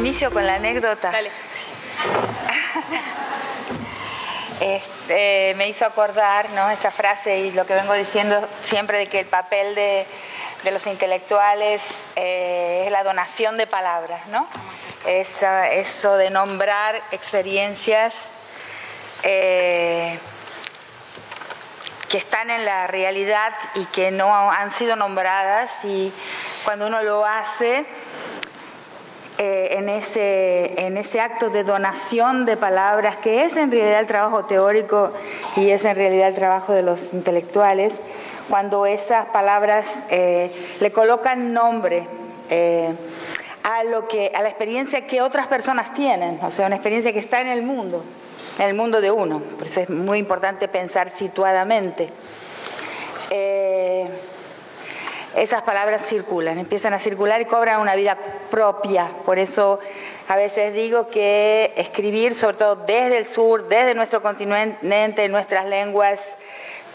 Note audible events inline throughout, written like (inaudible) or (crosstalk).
inicio con la anécdota. Dale. (laughs) Este, me hizo acordar ¿no? esa frase y lo que vengo diciendo siempre de que el papel de, los intelectuales eh, es la donación de palabras, ¿no? eso de nombrar experiencias eh, que están en la realidad y que no han sido nombradas y cuando uno lo hace eh, en, ese, en ese acto de donación de palabras, que es en realidad el trabajo teórico y es en realidad el trabajo de los intelectuales, cuando esas palabras eh, le colocan nombre eh, a, lo que, a la experiencia que otras personas tienen, o sea, una experiencia que está en el mundo, en el mundo de uno. Por eso es muy importante pensar situadamente esas palabras circulan, empiezan a circular y cobran una vida propia. Por eso a veces digo que escribir, sobre todo desde el sur, desde nuestro continente, en nuestras lenguas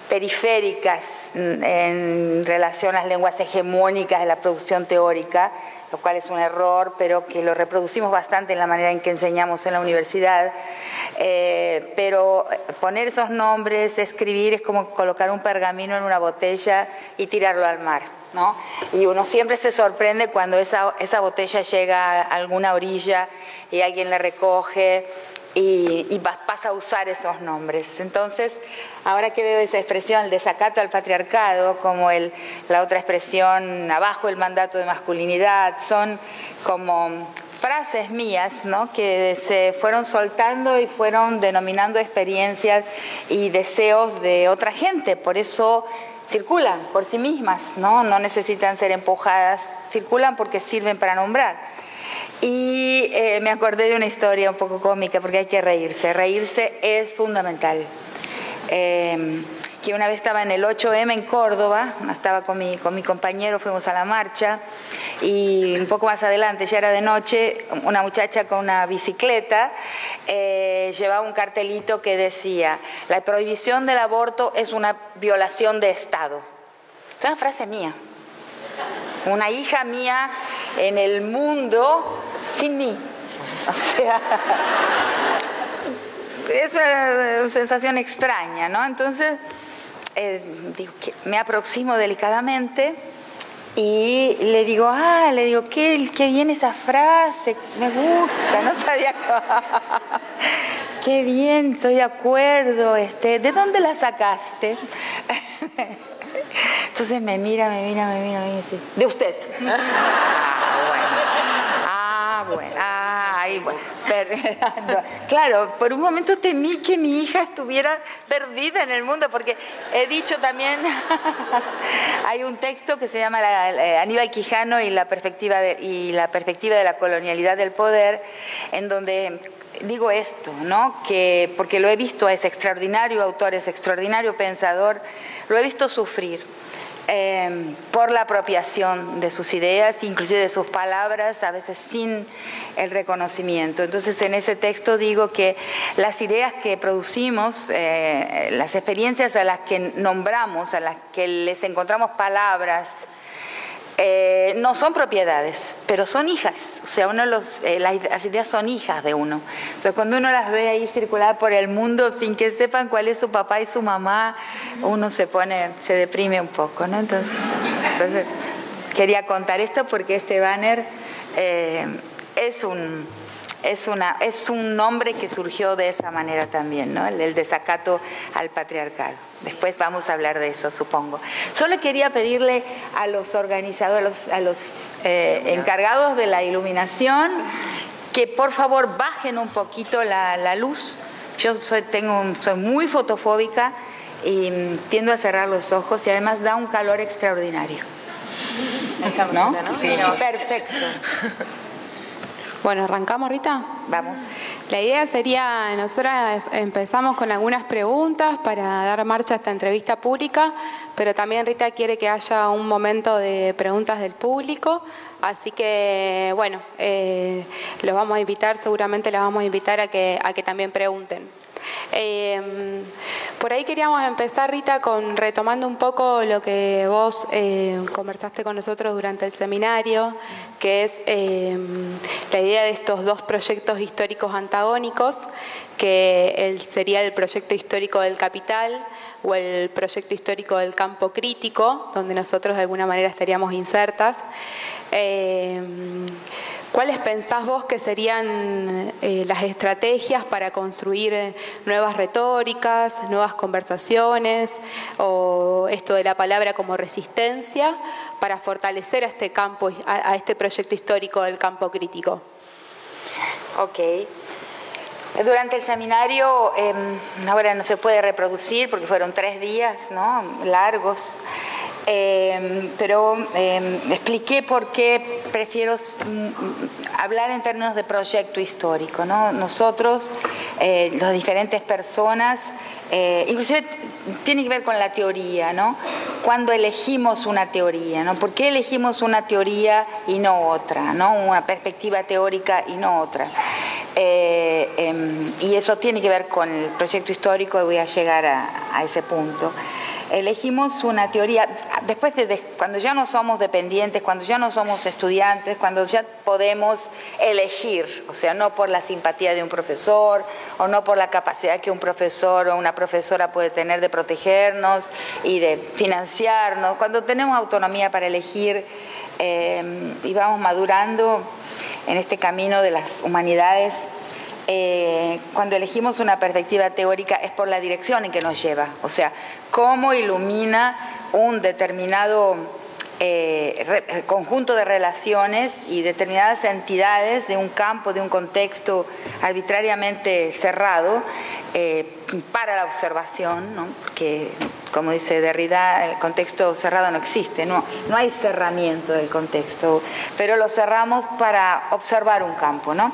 periféricas en relación a las lenguas hegemónicas de la producción teórica, lo cual es un error, pero que lo reproducimos bastante en la manera en que enseñamos en la universidad. Eh, pero poner esos nombres, escribir, es como colocar un pergamino en una botella y tirarlo al mar. Y uno siempre se sorprende cuando esa, botella llega a alguna orilla y alguien la recoge y, pasa a usar esos nombres. Entonces, ahora que veo esa expresión, el desacato al patriarcado, como el, la otra expresión, abajo el mandato de masculinidad, son como frases mías, ¿no? que se fueron soltando y fueron denominando experiencias y deseos de otra gente. Por eso circulan por sí mismas, ¿no? no necesitan ser empujadas, circulan porque sirven para nombrar. Y eh, me acordé de una historia un poco cómica porque hay que reírse, reírse es fundamental. Eh, que una vez estaba en el 8M en Córdoba, estaba con mi, con mi compañero, fuimos a la marcha, y un poco más adelante, ya era de noche, una muchacha con una bicicleta eh, llevaba un cartelito que decía, la prohibición del aborto es una violación de Estado. Es una frase mía. Una hija mía en el mundo sin mí. O sea, es una sensación extraña, ¿no? Entonces, eh, me aproximo delicadamente y le digo, ah, le digo, qué, qué bien esa frase, me gusta, no sabía. (laughs) qué bien, estoy de acuerdo, este, ¿de dónde la sacaste? (laughs) Entonces me mira, me mira, me mira, me dice, de usted. ah, bueno. Ah, bueno. Claro, por un momento temí que mi hija estuviera perdida en el mundo, porque he dicho también, (laughs) hay un texto que se llama eh, Aníbal Quijano y la perspectiva de, y la perspectiva de la colonialidad del poder, en donde digo esto, ¿no? Que porque lo he visto, es extraordinario autor, es extraordinario pensador, lo he visto sufrir Em, por la apropiación de sus ideas, inclusive de sus palabras, a veces sin el reconocimiento. Entonces, en ese texto digo que las ideas que producimos, eh, las experiencias a las que nombramos, a las que les encontramos palabras, eh, no son propiedades, pero son hijas. O sea, uno los, eh, las, ideas son hijas de uno. Cuando uno las ve ahí circular por el mundo sin que sepan cuál es su papá y su mamá, uno se pone, se deprime un poco, ¿no? Entonces, entonces quería contar esto porque este banner eh, es un es, una, es un nombre que surgió de esa manera también, ¿no? el, desacato al patriarcado. Después vamos a hablar de eso, supongo. Solo quería pedirle a los organizadores, a los, eh, encargados de la iluminación, que por favor bajen un poquito la, luz. Yo soy, tengo, soy muy fotofóbica y tiendo a cerrar los ojos y además da un calor extraordinario. ¿No? Sí, perfecto. Bueno, ¿arrancamos Rita? Vamos. La idea sería, nosotras empezamos con algunas preguntas para dar marcha a esta entrevista pública, pero también Rita quiere que haya un momento de preguntas del público, así que bueno, eh, los vamos a invitar, seguramente los vamos a invitar a que, a que también pregunten. Eh, por ahí queríamos empezar, Rita, con retomando un poco lo que vos eh, conversaste con nosotros durante el seminario, que es eh, la idea de estos dos proyectos históricos antagónicos, que sería el proyecto histórico del capital o el proyecto histórico del campo crítico, donde nosotros de alguna manera estaríamos insertas. ¿Cuáles pensás vos que serían eh, las estrategias para construir eh, nuevas retóricas, nuevas conversaciones o esto de la palabra como resistencia para fortalecer a este campo, a, este proyecto histórico del campo crítico? Ok. Durante el seminario, em, ahora no se puede reproducir porque fueron tres días ¿no? largos. Em, pero em, expliqué por qué prefiero mm, hablar en términos de proyecto histórico. ¿no? Nosotros, eh, las diferentes personas, eh, inclusive tiene que ver con la teoría, ¿no? Cuando elegimos una teoría, ¿no? ¿Por qué elegimos una teoría y no otra, ¿no? Una perspectiva teórica y no otra. Eh, em, y eso tiene que ver con el proyecto histórico voy a llegar a ese punto elegimos una teoría, después de, cuando ya no somos dependientes, cuando ya no somos estudiantes, cuando ya podemos elegir, o sea, no por la simpatía de un profesor o no por la capacidad que un profesor o una profesora puede tener de protegernos y de financiarnos, cuando tenemos autonomía para elegir eh, y vamos madurando en este camino de las humanidades, eh, cuando elegimos una perspectiva teórica es por la dirección en que nos lleva, o sea, cómo ilumina un determinado eh, conjunto de relaciones y determinadas entidades de un campo, de un contexto arbitrariamente cerrado eh, para la observación, ¿no? porque como dice Derrida, el contexto cerrado no existe, no, no hay cerramiento del contexto, pero lo cerramos para observar un campo. ¿no?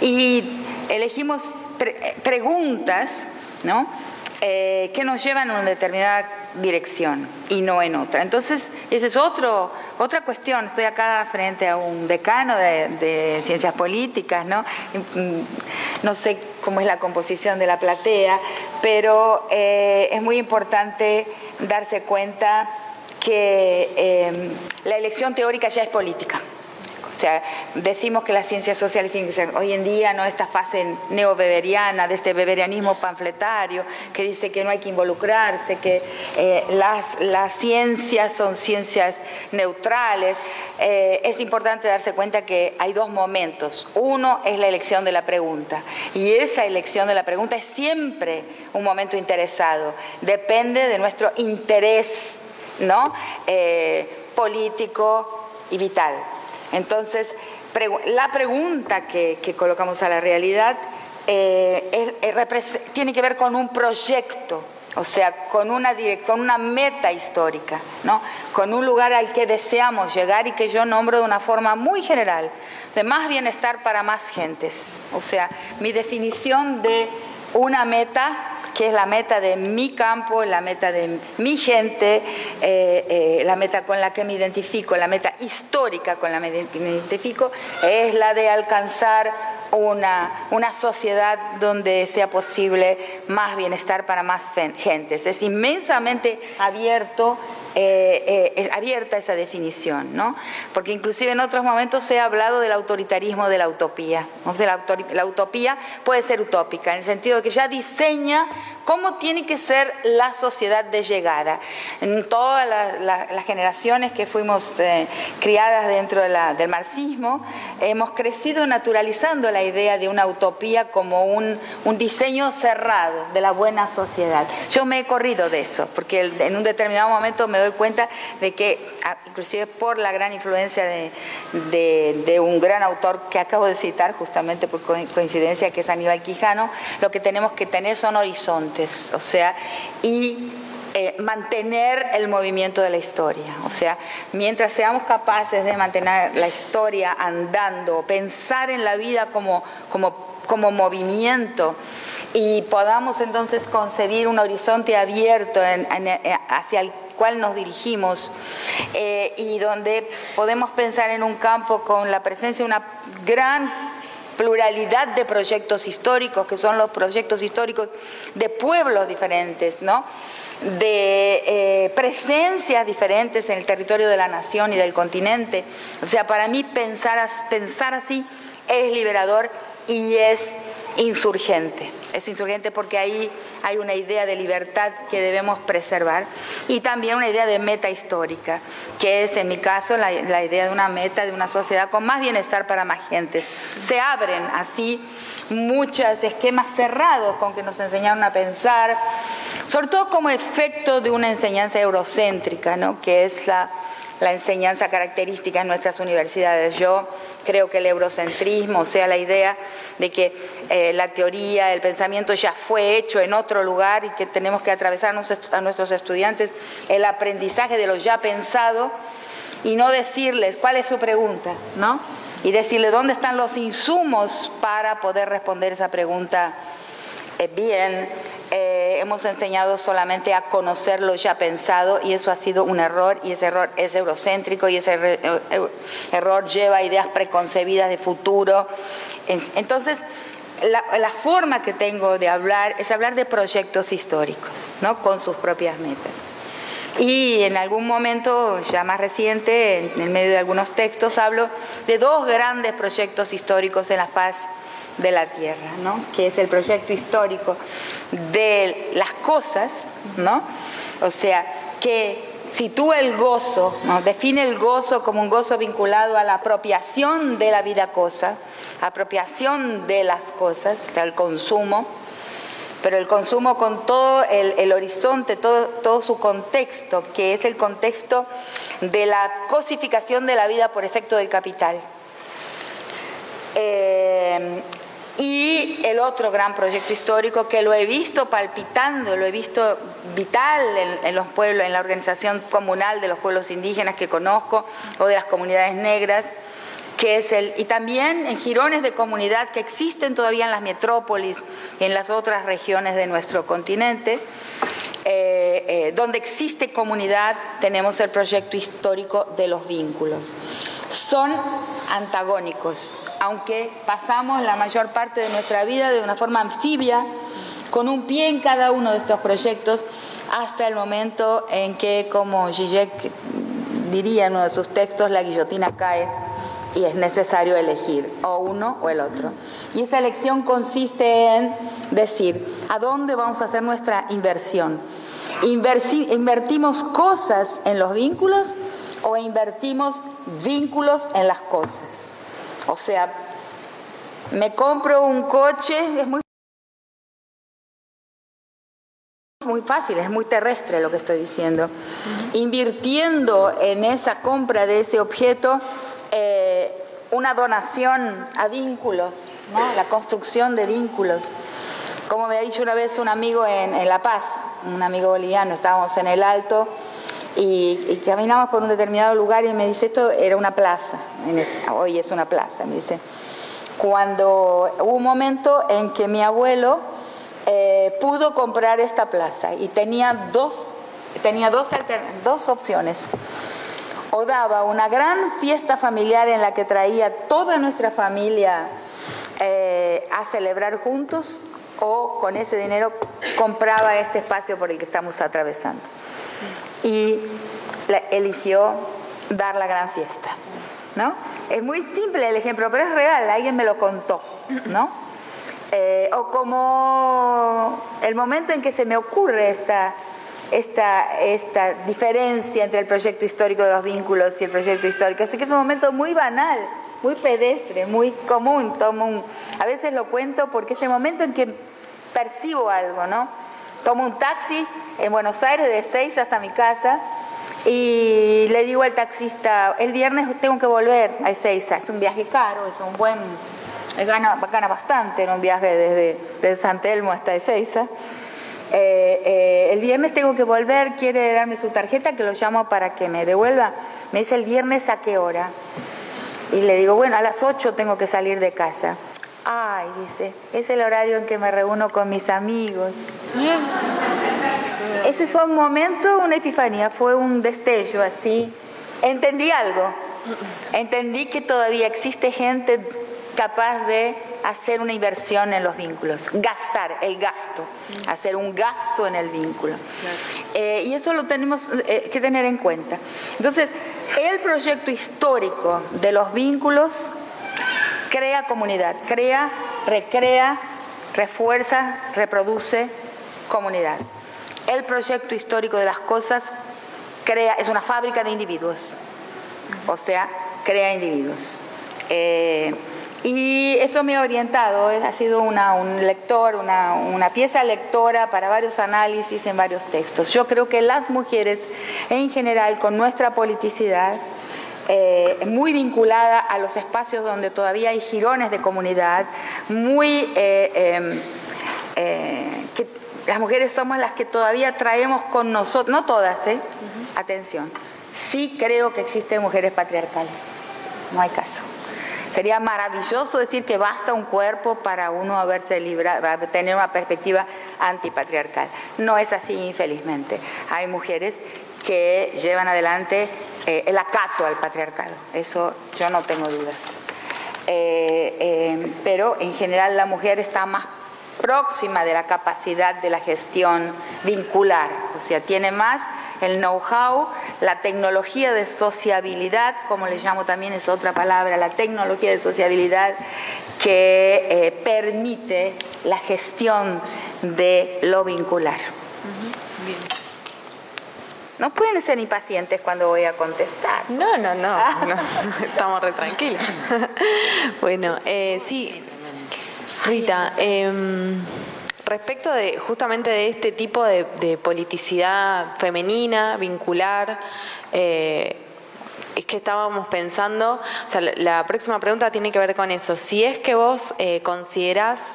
Y elegimos preguntas ¿no? Eh, que nos llevan en una determinada dirección y no en otra. Entonces, esa es otro, otra cuestión. Estoy acá frente a un decano de, ciencias políticas, ¿no? Mm, no sé cómo es la composición de la platea, pero eh, es muy importante darse cuenta que eh, la elección teórica ya es política. O sea, decimos que las ciencias sociales tienen hoy en día, ¿no? Esta fase neobeberiana, de este beberianismo panfletario, que dice que no hay que involucrarse, que eh, las, las ciencias son ciencias neutrales. Eh, es importante darse cuenta que hay dos momentos. Uno es la elección de la pregunta. Y esa elección de la pregunta es siempre un momento interesado. Depende de nuestro interés ¿no? Eh, político y vital. Entonces, la pregunta que, colocamos a la realidad eh, tiene que ver con un proyecto, o sea, con una, con una meta histórica, ¿no? con un lugar al que deseamos llegar y que yo nombro de una forma muy general, de más bienestar para más gentes. O sea, mi definición de una meta que es la meta de mi campo, la meta de mi gente, eh, eh, la meta con la que me identifico, la meta histórica con la que me identifico, es la de alcanzar una, una sociedad donde sea posible más bienestar para más gentes. Es inmensamente abierto eh, abierta esa definición, ¿no? Porque inclusive en otros momentos se ha hablado del autoritarismo de la utopía. la, utopía puede ser utópica, en el sentido de que ya diseña cómo tiene que ser la sociedad de llegada. En todas las generaciones que fuimos eh, criadas dentro del marxismo, hemos crecido naturalizando la idea de una utopía como un, diseño cerrado de la buena sociedad. Yo me he corrido de eso, porque en un determinado momento me doy cuenta de que, ah, inclusive por la gran influencia de un gran autor que acabo de citar, justamente por coincidencia, que es Aníbal Quijano, lo que tenemos que tener son horizontes o sea, y eh, mantener el movimiento de la historia. O sea, mientras seamos capaces de mantener la historia andando, pensar en la vida como, como, como movimiento y podamos entonces concebir un horizonte abierto eh, hacia el cual nos dirigimos eh, y donde podemos pensar en un campo con la presencia de una gran pluralidad de proyectos históricos, que son los proyectos históricos de pueblos diferentes, ¿no? de eh, presencias diferentes en el territorio de la nación y del continente. O sea, para mí pensar, pensar así es liberador y es insurgente. Es insurgente porque ahí hay una idea de libertad que debemos preservar y también una idea de meta histórica, que es en mi caso la, idea de una meta de una sociedad con más bienestar para más gente. Se abren así muchos esquemas cerrados con que nos enseñaron a pensar, sobre todo como efecto de una enseñanza eurocéntrica, ¿no? que es la la enseñanza característica en nuestras universidades. Yo creo que el eurocentrismo, o sea, la idea de que eh, la teoría, el pensamiento ya fue hecho en otro lugar y que tenemos que atravesar a nuestros estudiantes el aprendizaje de lo ya pensado y no decirles cuál es su pregunta, ¿no? Y decirle dónde están los insumos para poder responder esa pregunta bien, eh, hemos enseñado solamente a conocer lo ya pensado y eso ha sido un error y ese error es eurocéntrico y ese eh, error lleva ideas preconcebidas de futuro. Entonces, la, forma que tengo de hablar es hablar de proyectos históricos, ¿no? con sus propias metas. Y en algún momento, ya más reciente, en, en medio de algunos textos, hablo de dos grandes proyectos históricos en la paz de la tierra, ¿no? que es el proyecto histórico de las cosas, ¿no? o sea, que sitúa el gozo, define el gozo como un gozo vinculado a la apropiación de la vida cosa, apropiación de las cosas, el consumo, pero el consumo con todo el, horizonte, todo, todo, su contexto, que es el contexto de la cosificación de la vida por efecto del capital. Eh, y el otro gran proyecto histórico que lo he visto palpitando, lo he visto vital en, los pueblos, en la organización comunal de los pueblos indígenas que conozco o de las comunidades negras, que es el, y también en girones de comunidad que existen todavía en las metrópolis y en las otras regiones de nuestro continente. Eh, eh, donde existe comunidad tenemos el proyecto histórico de los vínculos. Son antagónicos, aunque pasamos la mayor parte de nuestra vida de una forma anfibia, con un pie en cada uno de estos proyectos, hasta el momento en que, como Zizek diría en uno de sus textos, la guillotina cae y es necesario elegir o uno o el otro. Y esa elección consiste en decir, ¿a dónde vamos a hacer nuestra inversión? ¿Invertimos cosas en los vínculos o invertimos vínculos en las cosas? O sea, me compro un coche, es muy muy fácil, es muy terrestre lo que estoy diciendo. Invirtiendo en esa compra de ese objeto eh, una donación a vínculos, la construcción de vínculos. Como me ha dicho una vez un amigo en, La Paz, un amigo boliviano, estábamos en el Alto y, y, caminamos por un determinado lugar y me dice, esto era una plaza, hoy es una plaza, me dice. Cuando hubo un momento en que mi abuelo eh, pudo comprar esta plaza y tenía dos, tenía dos, dos opciones. O daba una gran fiesta familiar en la que traía toda nuestra familia eh, a celebrar juntos, o con ese dinero compraba este espacio por el que estamos atravesando. Y eligió dar la gran fiesta. ¿no? Es muy simple el ejemplo, pero es real, alguien me lo contó. ¿no? Eh, o como el momento en que se me ocurre esta, esta, esta diferencia entre el proyecto histórico de los vínculos y el proyecto histórico. Así que es un momento muy banal, muy pedestre, muy común. Tomo a veces lo cuento porque es el momento en que percibo algo, ¿no? Tomo un taxi en Buenos Aires de 6 hasta mi casa y le digo al taxista, el viernes tengo que volver a Ezeiza, es un viaje caro, es un buen, gana, gana bastante en un viaje desde, desde San Telmo hasta Ezeiza. Eh, eh, el viernes tengo que volver, quiere darme su tarjeta, que lo llamo para que me devuelva. Me dice, el viernes a qué hora? Y le digo, bueno, a las 8 tengo que salir de casa. Ay, dice, es el horario en que me reúno con mis amigos. (laughs) Ese fue un momento, una epifanía, fue un destello así. Entendí algo. Entendí que todavía existe gente capaz de hacer una inversión en los vínculos, gastar, el gasto, hacer un gasto en el vínculo. Eh, y eso lo tenemos eh, que tener en cuenta. Entonces, el proyecto histórico de los vínculos crea comunidad, crea, recrea, refuerza, reproduce comunidad. El proyecto histórico de las cosas crea, es una fábrica de individuos, o sea, crea individuos. Eh, y eso me ha orientado, ha sido una, un lector, una, pieza lectora para varios análisis en varios textos. Yo creo que las mujeres en general, con nuestra politicidad, eh, muy vinculada a los espacios donde todavía hay girones de comunidad, muy... Eh, em, que las mujeres somos las que todavía traemos con nosotros, no todas, ¿eh? Atención, sí creo que existen mujeres patriarcales, no hay caso. Sería maravilloso decir que basta un cuerpo para uno haberse librado, tener una perspectiva antipatriarcal. No es así, infelizmente. Hay mujeres que llevan adelante eh, el acato al patriarcado. Eso yo no tengo dudas. Eh, eh, pero en general la mujer está más próxima de la capacidad de la gestión vincular, o sea, tiene más el know-how, la tecnología de sociabilidad, como le llamo también es otra palabra, la tecnología de sociabilidad que eh, permite la gestión de lo vincular. No pueden ser impacientes cuando voy a contestar. No, no, no, (laughs) estamos re tranquilos. (laughs) bueno, eh, sí, Rita, em, respecto de justamente de este tipo de, politicidad femenina, vincular, eh, es que estábamos pensando, o sea, la, próxima pregunta tiene que ver con eso. Si es que vos eh, considerás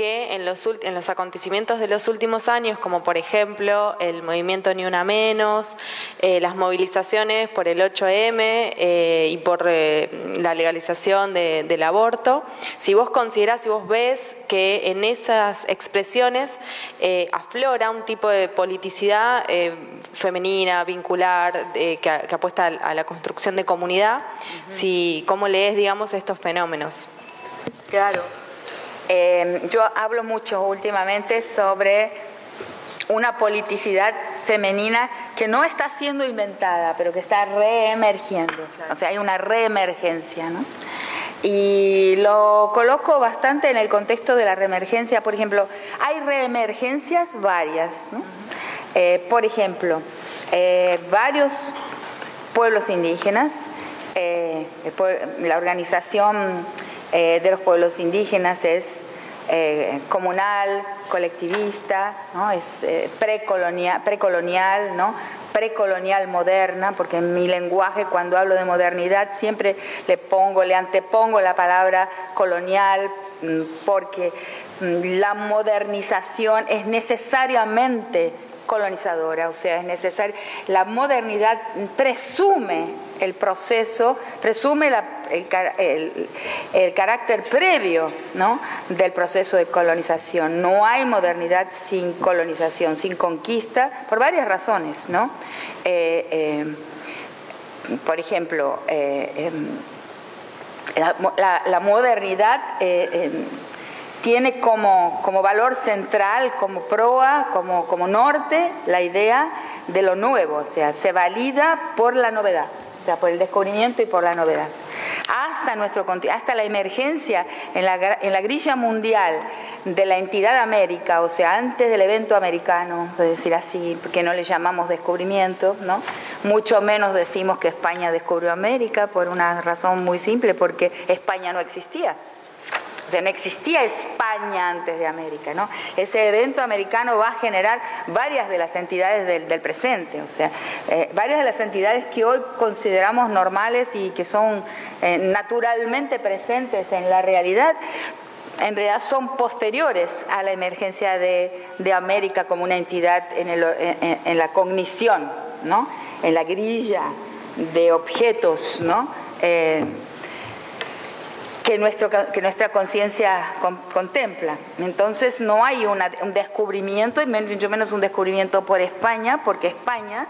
que en los, en los acontecimientos de los últimos años, como por ejemplo el movimiento Ni Una Menos, eh, las movilizaciones por el 8M eh, y por eh, la legalización del aborto, si vos considerás, si vos ves que en esas expresiones aflora un tipo de politicidad femenina, vincular, que, apuesta a la construcción de comunidad, si, ¿cómo lees, digamos, estos fenómenos? Claro, Em, yo hablo mucho últimamente sobre una politicidad femenina que no está siendo inventada, pero que está reemergiendo. O sea, hay una reemergencia, ¿no? Y lo coloco bastante en el contexto de la reemergencia. Por ejemplo, hay reemergencias varias, ¿no? Eh, por ejemplo, eh, varios pueblos indígenas, eh, la organización eh, de los pueblos indígenas es eh, comunal, colectivista, ¿no? es eh, precolonial, precolonial, ¿no? precolonial moderna, porque en mi lenguaje cuando hablo de modernidad siempre le pongo, le antepongo la palabra colonial, mm, porque mm, la modernización es necesariamente colonizadora, o sea, es necesario, la modernidad presume el proceso, presume el, carácter previo ¿no? del proceso de colonización. No hay modernidad sin colonización, sin conquista, por varias razones. ¿no? Eh, eh, por ejemplo, eh, em, la, modernidad em, tiene como, como, valor central, como proa, como, como norte, la idea de lo nuevo, o sea, se valida por la novedad, o sea, por el descubrimiento y por la novedad. Hasta, nuestro, hasta la emergencia en la, en la grilla mundial de la entidad América, o sea, antes del evento americano, es decir así, porque no le llamamos descubrimiento, ¿no? Mucho menos decimos que España descubrió América por una razón muy simple, porque España no existía. O sea, no existía España antes de América, ¿no? Ese evento americano va a generar varias de las entidades del, presente, o sea, eh, varias de las entidades que hoy consideramos normales y que son eh, naturalmente presentes en la realidad, en realidad son posteriores a la emergencia de, América como una entidad en, la cognición, ¿no? En la grilla de objetos, ¿no? Eh, que, nuestro, que nuestra conciencia contempla. Entonces no hay un descubrimiento, y mucho menos un descubrimiento por España, porque España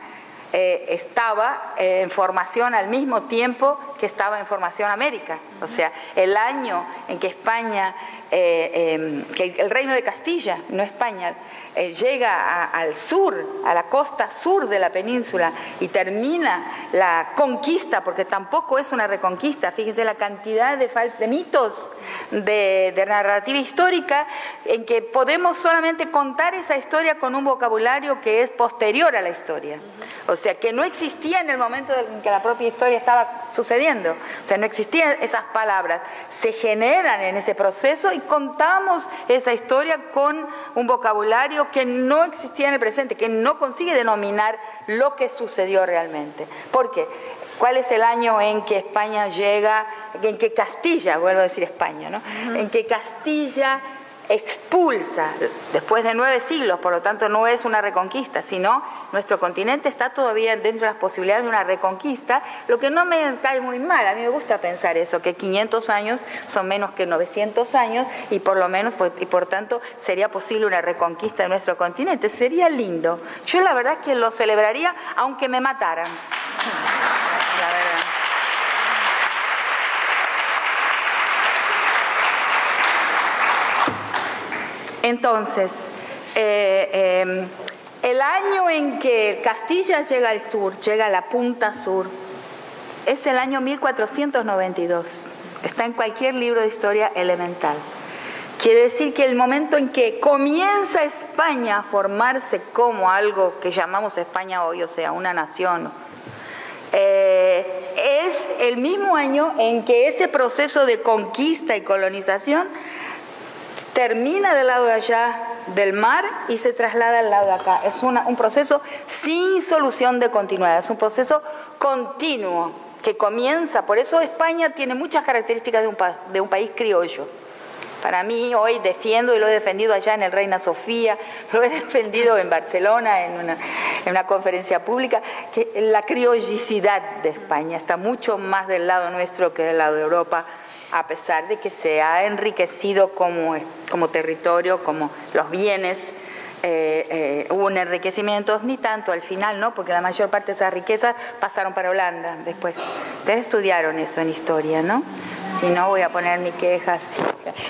eh, estaba eh, en formación al mismo tiempo que estaba en formación América. O sea, el año en que España, eh, em, que el reino de Castilla, no España, llega al sur, a la costa sur de la península y termina la conquista, porque tampoco es una reconquista, fíjense la cantidad de, de mitos de, de narrativa histórica en que podemos solamente contar esa historia con un vocabulario que es posterior a la historia. O sea, que no existía en el momento en que la propia historia estaba sucediendo. O sea, no existían esas palabras. Se generan en ese proceso y contamos esa historia con un vocabulario que no existía en el presente, que no consigue denominar lo que sucedió realmente. ¿Por qué? ¿Cuál es el año en que España llega, en que Castilla, vuelvo a decir España, ¿no? En que Castilla expulsa después de nueve siglos, por lo tanto no es una reconquista, sino nuestro continente está todavía dentro de las posibilidades de una reconquista, lo que no me cae muy mal, a mí me gusta pensar eso, que 500 años son menos que 900 años y por lo menos, pues, y por tanto sería posible una reconquista de nuestro continente, sería lindo. Yo la verdad que lo celebraría aunque me mataran. La verdad. Entonces, eh, eh, el año en que Castilla llega al sur, llega a la punta sur, es el año 1492. Está en cualquier libro de historia elemental. Quiere decir que el momento en que comienza España a formarse como algo que llamamos España hoy, o sea, una nación, eh, es el mismo año en que ese proceso de conquista y colonización termina del lado de allá del mar y se traslada al lado de acá. Es un proceso sin solución de continuidad, es un proceso continuo que comienza. Por eso España tiene muchas características de un, de un país criollo. Para mí hoy defiendo y lo he defendido allá en el Reina Sofía, (laughs) lo he defendido en Barcelona en una, en una conferencia pública, que la criollicidad de España está mucho más del lado nuestro que del lado de Europa a pesar de que se ha enriquecido como, como territorio, como los bienes, eh, eh, hubo un enriquecimiento, ni tanto al final, ¿no? Porque la mayor parte de esas riquezas pasaron para Holanda después. Ustedes estudiaron eso en historia, ¿no? Si no, voy a poner mi queja.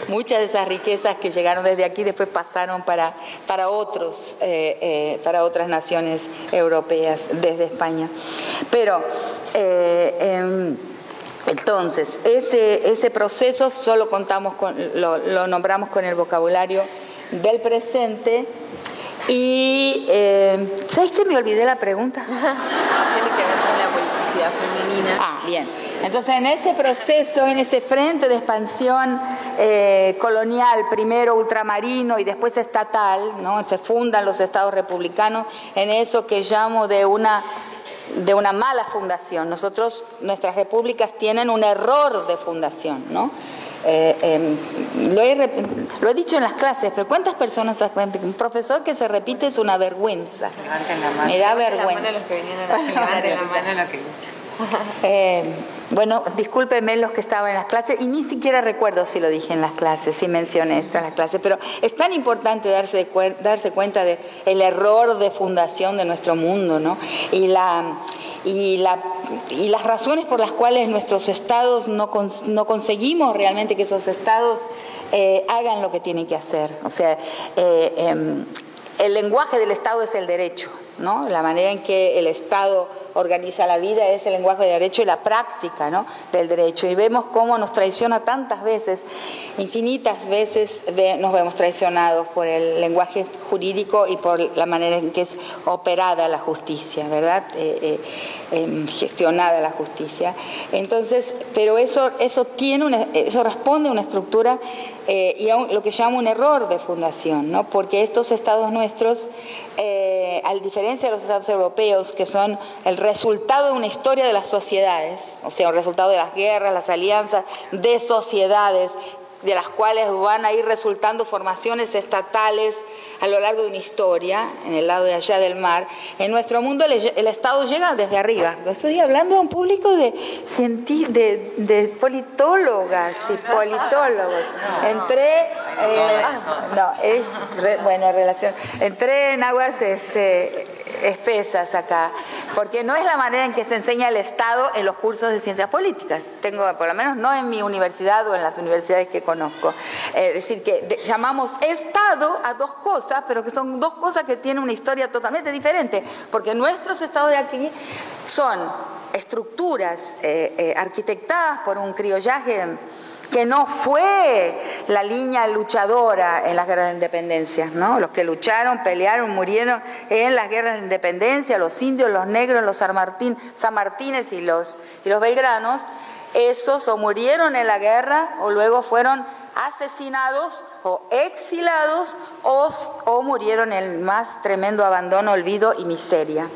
Muchas de esas riquezas que llegaron desde aquí después pasaron para, para, otros, eh, para otras naciones europeas desde España. Pero em, entonces, ese, ese proceso solo contamos con, lo, nombramos con el vocabulario del presente. Y, eh, ¿sabes que me olvidé la pregunta? (laughs) Tiene que ver con la politicidad femenina. Ah, bien. Entonces, en ese proceso, en ese frente de expansión eh, colonial, primero ultramarino y después estatal, ¿no? se fundan los estados republicanos en eso que llamo de una de una mala fundación. Nosotros, nuestras repúblicas tienen un error de fundación, ¿no? Eh, em, lo, he, dicho en las clases, pero ¿cuántas personas Un profesor que se repite es una vergüenza. Me da vergüenza. Eh, (laughs) bueno, discúlpenme los que estaban en las clases y ni siquiera recuerdo si lo dije en las clases, si mencioné esto en las clases, pero es tan importante darse, darse cuenta del el error de fundación de nuestro mundo, ¿no? Y, la, y, la, y las razones por las cuales nuestros estados no, no conseguimos realmente que esos estados eh, hagan lo que tienen que hacer. O sea, eh, em, el lenguaje del Estado es el derecho, ¿no? La manera en que el Estado organiza la vida es el lenguaje de derecho y la práctica ¿no? del derecho. Y vemos cómo nos traiciona tantas veces, infinitas veces nos vemos traicionados por el lenguaje jurídico y por la manera en que es operada la justicia, ¿verdad? Eh, eh, em, gestionada la justicia. Entonces, pero eso, eso, tiene eso responde a una estructura eh, y a lo que llamo un error de fundación, ¿no? porque estos estados nuestros, a diferencia de los estados europeos, que son el resultado de una historia de las sociedades, o sea, un resultado de las guerras, las alianzas de sociedades, de las cuales van a ir resultando formaciones estatales a lo largo de una historia, en el lado de allá del mar. En nuestro mundo el, Estado llega desde arriba. Estoy hablando a un público de, de, de politólogas y politólogos. Entré, eh, no, es, bueno, relación, entré en aguas este, espesas acá, porque no es la manera en que se enseña el Estado en los cursos de ciencias políticas. Tengo, por lo menos no en mi universidad o en las universidades que conozco. Es decir, que llamamos Estado a dos cosas, pero que son dos cosas que tienen una historia totalmente diferente, porque nuestros estados de aquí son estructuras eh, eh, arquitectadas por un criollaje que no fue la línea luchadora en las guerras de independencia, ¿no? Los que lucharon, pelearon, murieron en las guerras de independencia, los indios, los negros, los San, Martín, San Martínez y los, y los belgranos, esos o murieron en la guerra o luego fueron asesinados o exilados o, o murieron en el más tremendo abandono, olvido y miseria.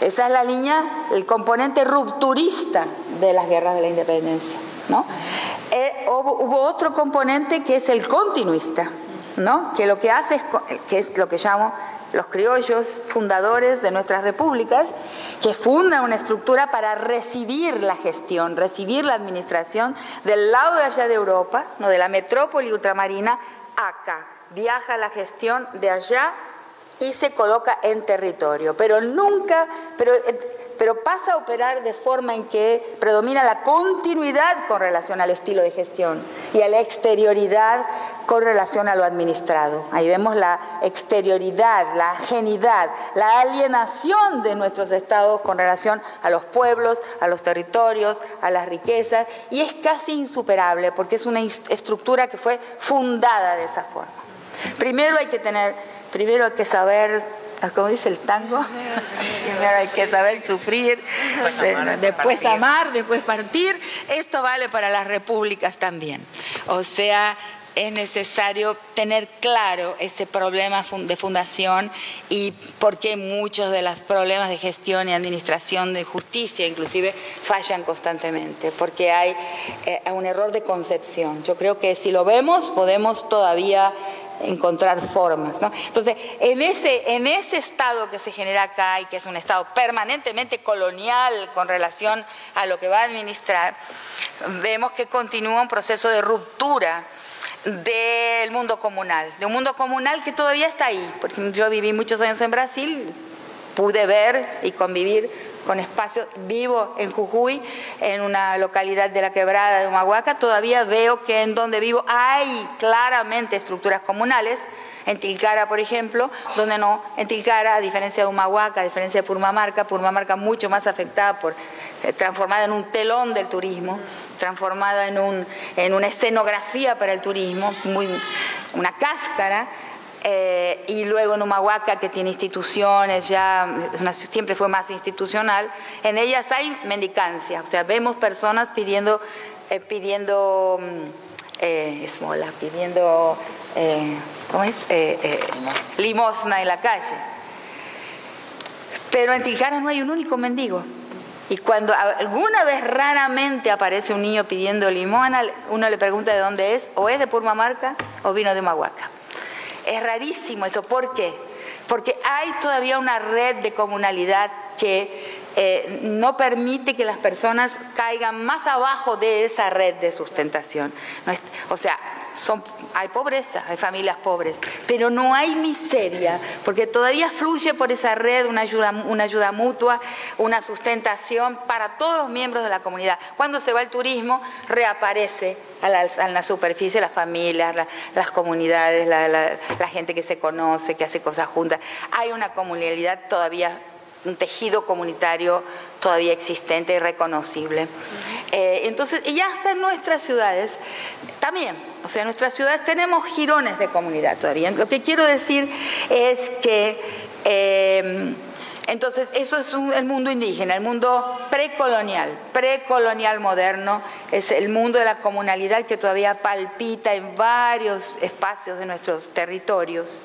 Esa es la línea, el componente rupturista de las guerras de la independencia. ¿No? Eh, hubo, otro componente que es el continuista, ¿no? que lo que hace es, que es lo que llamo los criollos fundadores de nuestras repúblicas, que fundan una estructura para recibir la gestión, recibir la administración del lado de allá de Europa, no de la metrópoli ultramarina, acá. Viaja la gestión de allá y se coloca en territorio, pero nunca, pero eh, pero pasa a operar de forma en que predomina la continuidad con relación al estilo de gestión y a la exterioridad con relación a lo administrado. Ahí vemos la exterioridad, la ajenidad, la alienación de nuestros estados con relación a los pueblos, a los territorios, a las riquezas, y es casi insuperable porque es una estructura que fue fundada de esa forma. Primero hay que tener, primero hay que saber como dice el tango, (laughs) primero hay que saber sufrir, después amar, después partir. Esto vale para las repúblicas también. O sea, es necesario tener claro ese problema de fundación y por qué muchos de los problemas de gestión y administración de justicia inclusive fallan constantemente, porque hay eh, un error de concepción. Yo creo que si lo vemos podemos todavía encontrar formas. ¿no? Entonces, en ese, en ese estado que se genera acá y que es un estado permanentemente colonial con relación a lo que va a administrar, vemos que continúa un proceso de ruptura del mundo comunal, de un mundo comunal que todavía está ahí. Porque yo viví muchos años en Brasil, pude ver y convivir con espacios vivo en Jujuy, en una localidad de la quebrada de Humahuaca, todavía veo que en donde vivo hay claramente estructuras comunales, en Tilcara, por ejemplo, donde no, en Tilcara, a diferencia de Humahuaca, a diferencia de Purmamarca, Purmamarca mucho más afectada por eh, transformada en un telón del turismo, transformada en, un, en una escenografía para el turismo, muy, una cáscara, eh, y luego en Humahuaca, que tiene instituciones, ya siempre fue más institucional, en ellas hay mendicancia, o sea, vemos personas pidiendo, eh, pidiendo mm, eh, esmola, pidiendo, ¿cómo es? limosna en la calle. Pero en Tilcara no hay un único mendigo. Y cuando alguna vez raramente aparece un niño pidiendo limona, uno le pregunta de dónde es, o es de Purmamarca o vino de Humahuaca. Es rarísimo eso. ¿Por qué? Porque hay todavía una red de comunalidad que eh, no permite que las personas caigan más abajo de esa red de sustentación. o sea, hay pobreza, hay familias pobres, pero no hay miseria, porque todavía fluye por esa red una ayuda, mutua, una sustentación para todos los miembros de la comunidad. Cuando se va el turismo, reaparece a la, superficie las familias, las comunidades, la, la gente que se conoce, que hace cosas juntas. Hay una comunidad todavía un tejido comunitario todavía existente y reconocible. Eh, entonces, y hasta en nuestras ciudades también, o sea, en nuestras ciudades tenemos girones de comunidad todavía. Lo que quiero decir es que eh, entonces, eso es el mundo indígena, el mundo precolonial, precolonial moderno, es el mundo de la comunalidad que todavía palpita en varios espacios de nuestros territorios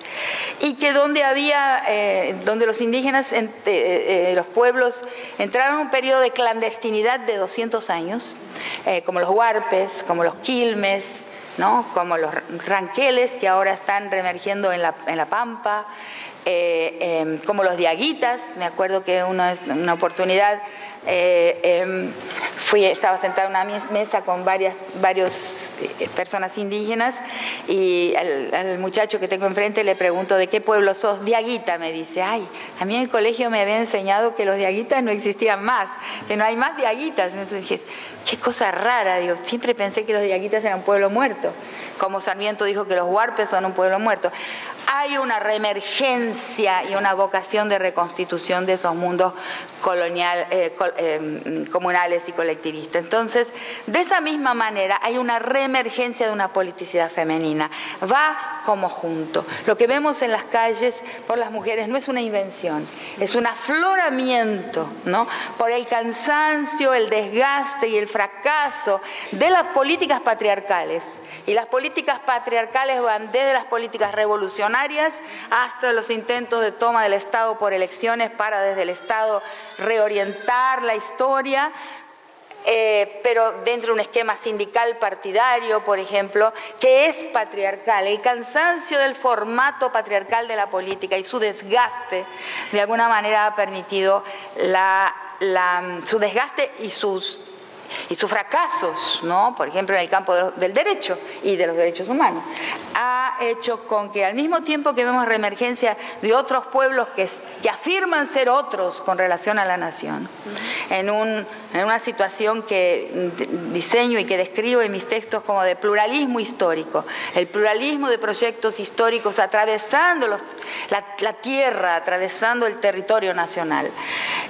y que donde había, eh, donde los indígenas, eh, eh, los pueblos, entraron en un periodo de clandestinidad de 200 años, como los huarpes, como los quilmes, ¿no? como los ranqueles que ahora están reemergiendo en la, en la pampa, eh, em, como los diaguitas. Me acuerdo que una, una oportunidad eh, em, fui, estaba sentada en una mesa con varias, varios eh, personas indígenas y al, muchacho que tengo enfrente le pregunto de qué pueblo sos, Diaguita, me dice, ay, a mí en el colegio me había enseñado que los Diaguitas no existían más, que no hay más Diaguitas. Entonces dije, qué cosa rara, digo, siempre pensé que los Diaguitas eran un pueblo muerto, como Sarmiento dijo que los Huarpes son un pueblo muerto hay una reemergencia y una vocación de reconstitución de esos mundos eh, eh, comunales y colectivistas. Entonces, de esa misma manera hay una reemergencia de una politicidad femenina. Va como junto. Lo que vemos en las calles por las mujeres no es una invención, es un afloramiento, ¿no? Por el cansancio, el desgaste y el fracaso de las políticas patriarcales. Y las políticas patriarcales van desde las políticas revolucionarias hasta los intentos de toma del Estado por elecciones para desde el Estado reorientar la historia, eh, pero dentro de un esquema sindical partidario, por ejemplo, que es patriarcal. El cansancio del formato patriarcal de la política y su desgaste, de alguna manera ha permitido su desgaste y sus y sus fracasos, ¿no? por ejemplo, en el campo del derecho y de los derechos humanos, ha hecho con que al mismo tiempo que vemos reemergencia de otros pueblos que, que afirman ser otros con relación a la nación, en, un, en una situación que diseño y que describo en mis textos como de pluralismo histórico, el pluralismo de proyectos históricos atravesando la, tierra, atravesando el territorio nacional,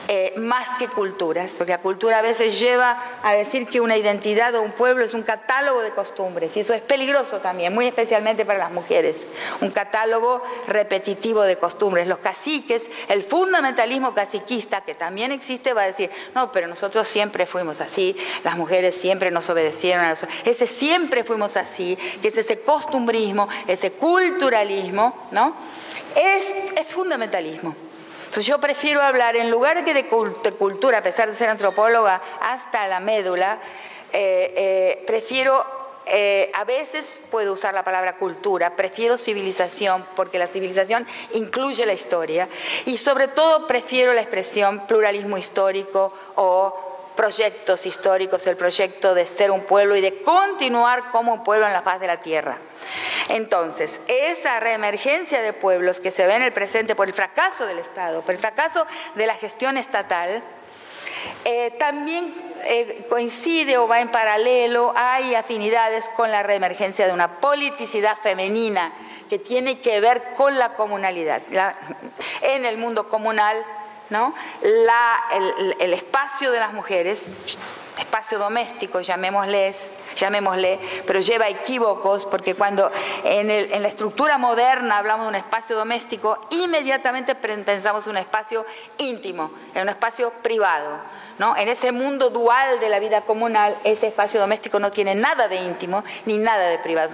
eh, más que culturas, porque la cultura a veces lleva a decir que una identidad o un pueblo es un catálogo de costumbres y eso es peligroso también, muy especialmente para las mujeres, un catálogo repetitivo de costumbres. Los caciques, el fundamentalismo caciquista que también existe va a decir, no, pero nosotros siempre fuimos así, las mujeres siempre nos obedecieron, a ese siempre fuimos así, que es ese costumbrismo, ese culturalismo, ¿no? Es, fundamentalismo. Entonces yo prefiero hablar, en lugar que de cultura, a pesar de ser antropóloga, hasta la médula, eh, eh, prefiero, eh, a veces puedo usar la palabra cultura, prefiero civilización, porque la civilización incluye la historia, y sobre todo prefiero la expresión pluralismo histórico o proyectos históricos, el proyecto de ser un pueblo y de continuar como un pueblo en la faz de la tierra. Entonces, esa reemergencia de pueblos que se ve en el presente por el fracaso del Estado, por el fracaso de la gestión estatal, eh, también eh, coincide o va en paralelo, hay afinidades con la reemergencia de una politicidad femenina que tiene que ver con la comunalidad. en el mundo comunal ¿no? el, espacio de las mujeres, espacio doméstico, llamémosle, llamémosle, pero lleva equívocos porque cuando en, en, la estructura moderna hablamos de un espacio doméstico, inmediatamente pensamos en un espacio íntimo, en un espacio privado. En ese mundo dual de la vida comunal, ese espacio doméstico no tiene nada de íntimo ni nada de privado.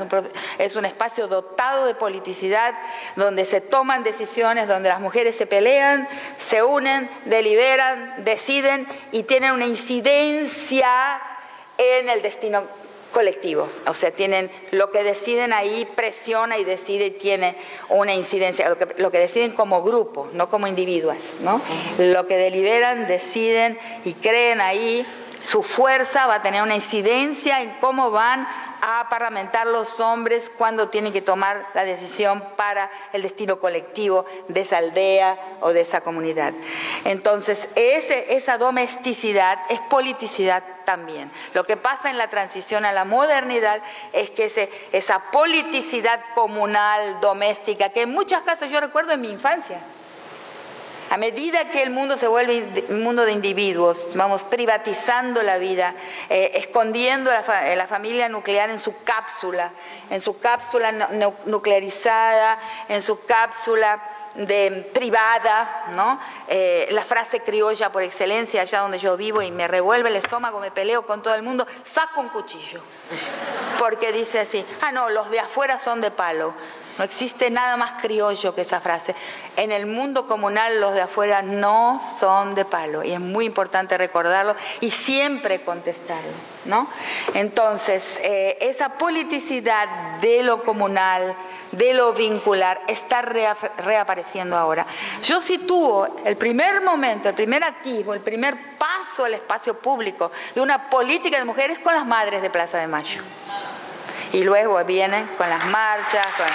Es un, espacio dotado de politicidad, donde se toman decisiones, donde las mujeres se pelean, se unen, deliberan, deciden y tienen una incidencia en el destino colectivo, o sea, tienen lo que deciden ahí presiona y decide y tiene una incidencia, lo que, deciden como grupo, no como individuos, ¿no? Lo que deliberan, deciden y creen ahí, su fuerza va a tener una incidencia en cómo van a parlamentar los hombres cuando tienen que tomar la decisión para el destino colectivo de esa aldea o de esa comunidad. Entonces, esa domesticidad es politicidad también. Lo que pasa en la transición a la modernidad es que esa politicidad comunal, doméstica, que en muchas casas yo recuerdo en mi infancia, a medida que el mundo se vuelve un mundo de individuos, vamos privatizando la vida, eh, escondiendo la, la, familia nuclear en su cápsula, en su cápsula nuclearizada, en su cápsula de privada, ¿no? Eh, la frase criolla por excelencia, allá donde yo vivo y me revuelve el estómago, me peleo con todo el mundo, saco un cuchillo. Porque dice así, ah, no, los de afuera son de palo. No existe nada más criollo que esa frase. En el mundo comunal los de afuera no son de palo y es muy importante recordarlo y siempre contestarlo. ¿no? Entonces, eh, esa politicidad de lo comunal, de lo vincular, está reapareciendo ahora. Yo sitúo el primer momento, el primer activo, el primer paso al espacio público de una política de mujeres con las madres de Plaza de Mayo Y luego vienen con las marchas, con...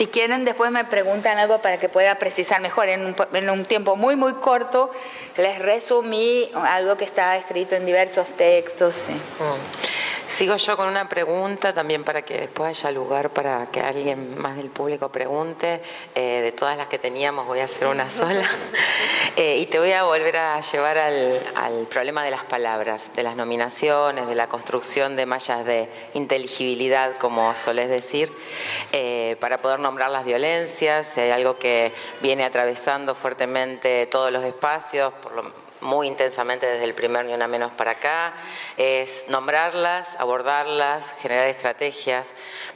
Si quieren, después me preguntan algo para que pueda precisar mejor. En un, tiempo muy, muy corto, les resumí algo que está escrito en diversos textos. Mm. Sigo yo con una pregunta también para que después haya lugar para que alguien más del público pregunte. Eh, de todas las que teníamos voy a hacer una (laughs) sola. Eh, y te voy a volver a llevar al, problema de las palabras, de las nominaciones, de la construcción de mallas de inteligibilidad, como solés decir, eh, para poder nombrar las violencias. Si hay algo que viene atravesando fuertemente todos los espacios, por lo muy intensamente desde el primer Ni Una Menos para acá, es nombrarlas, abordarlas, generar estrategias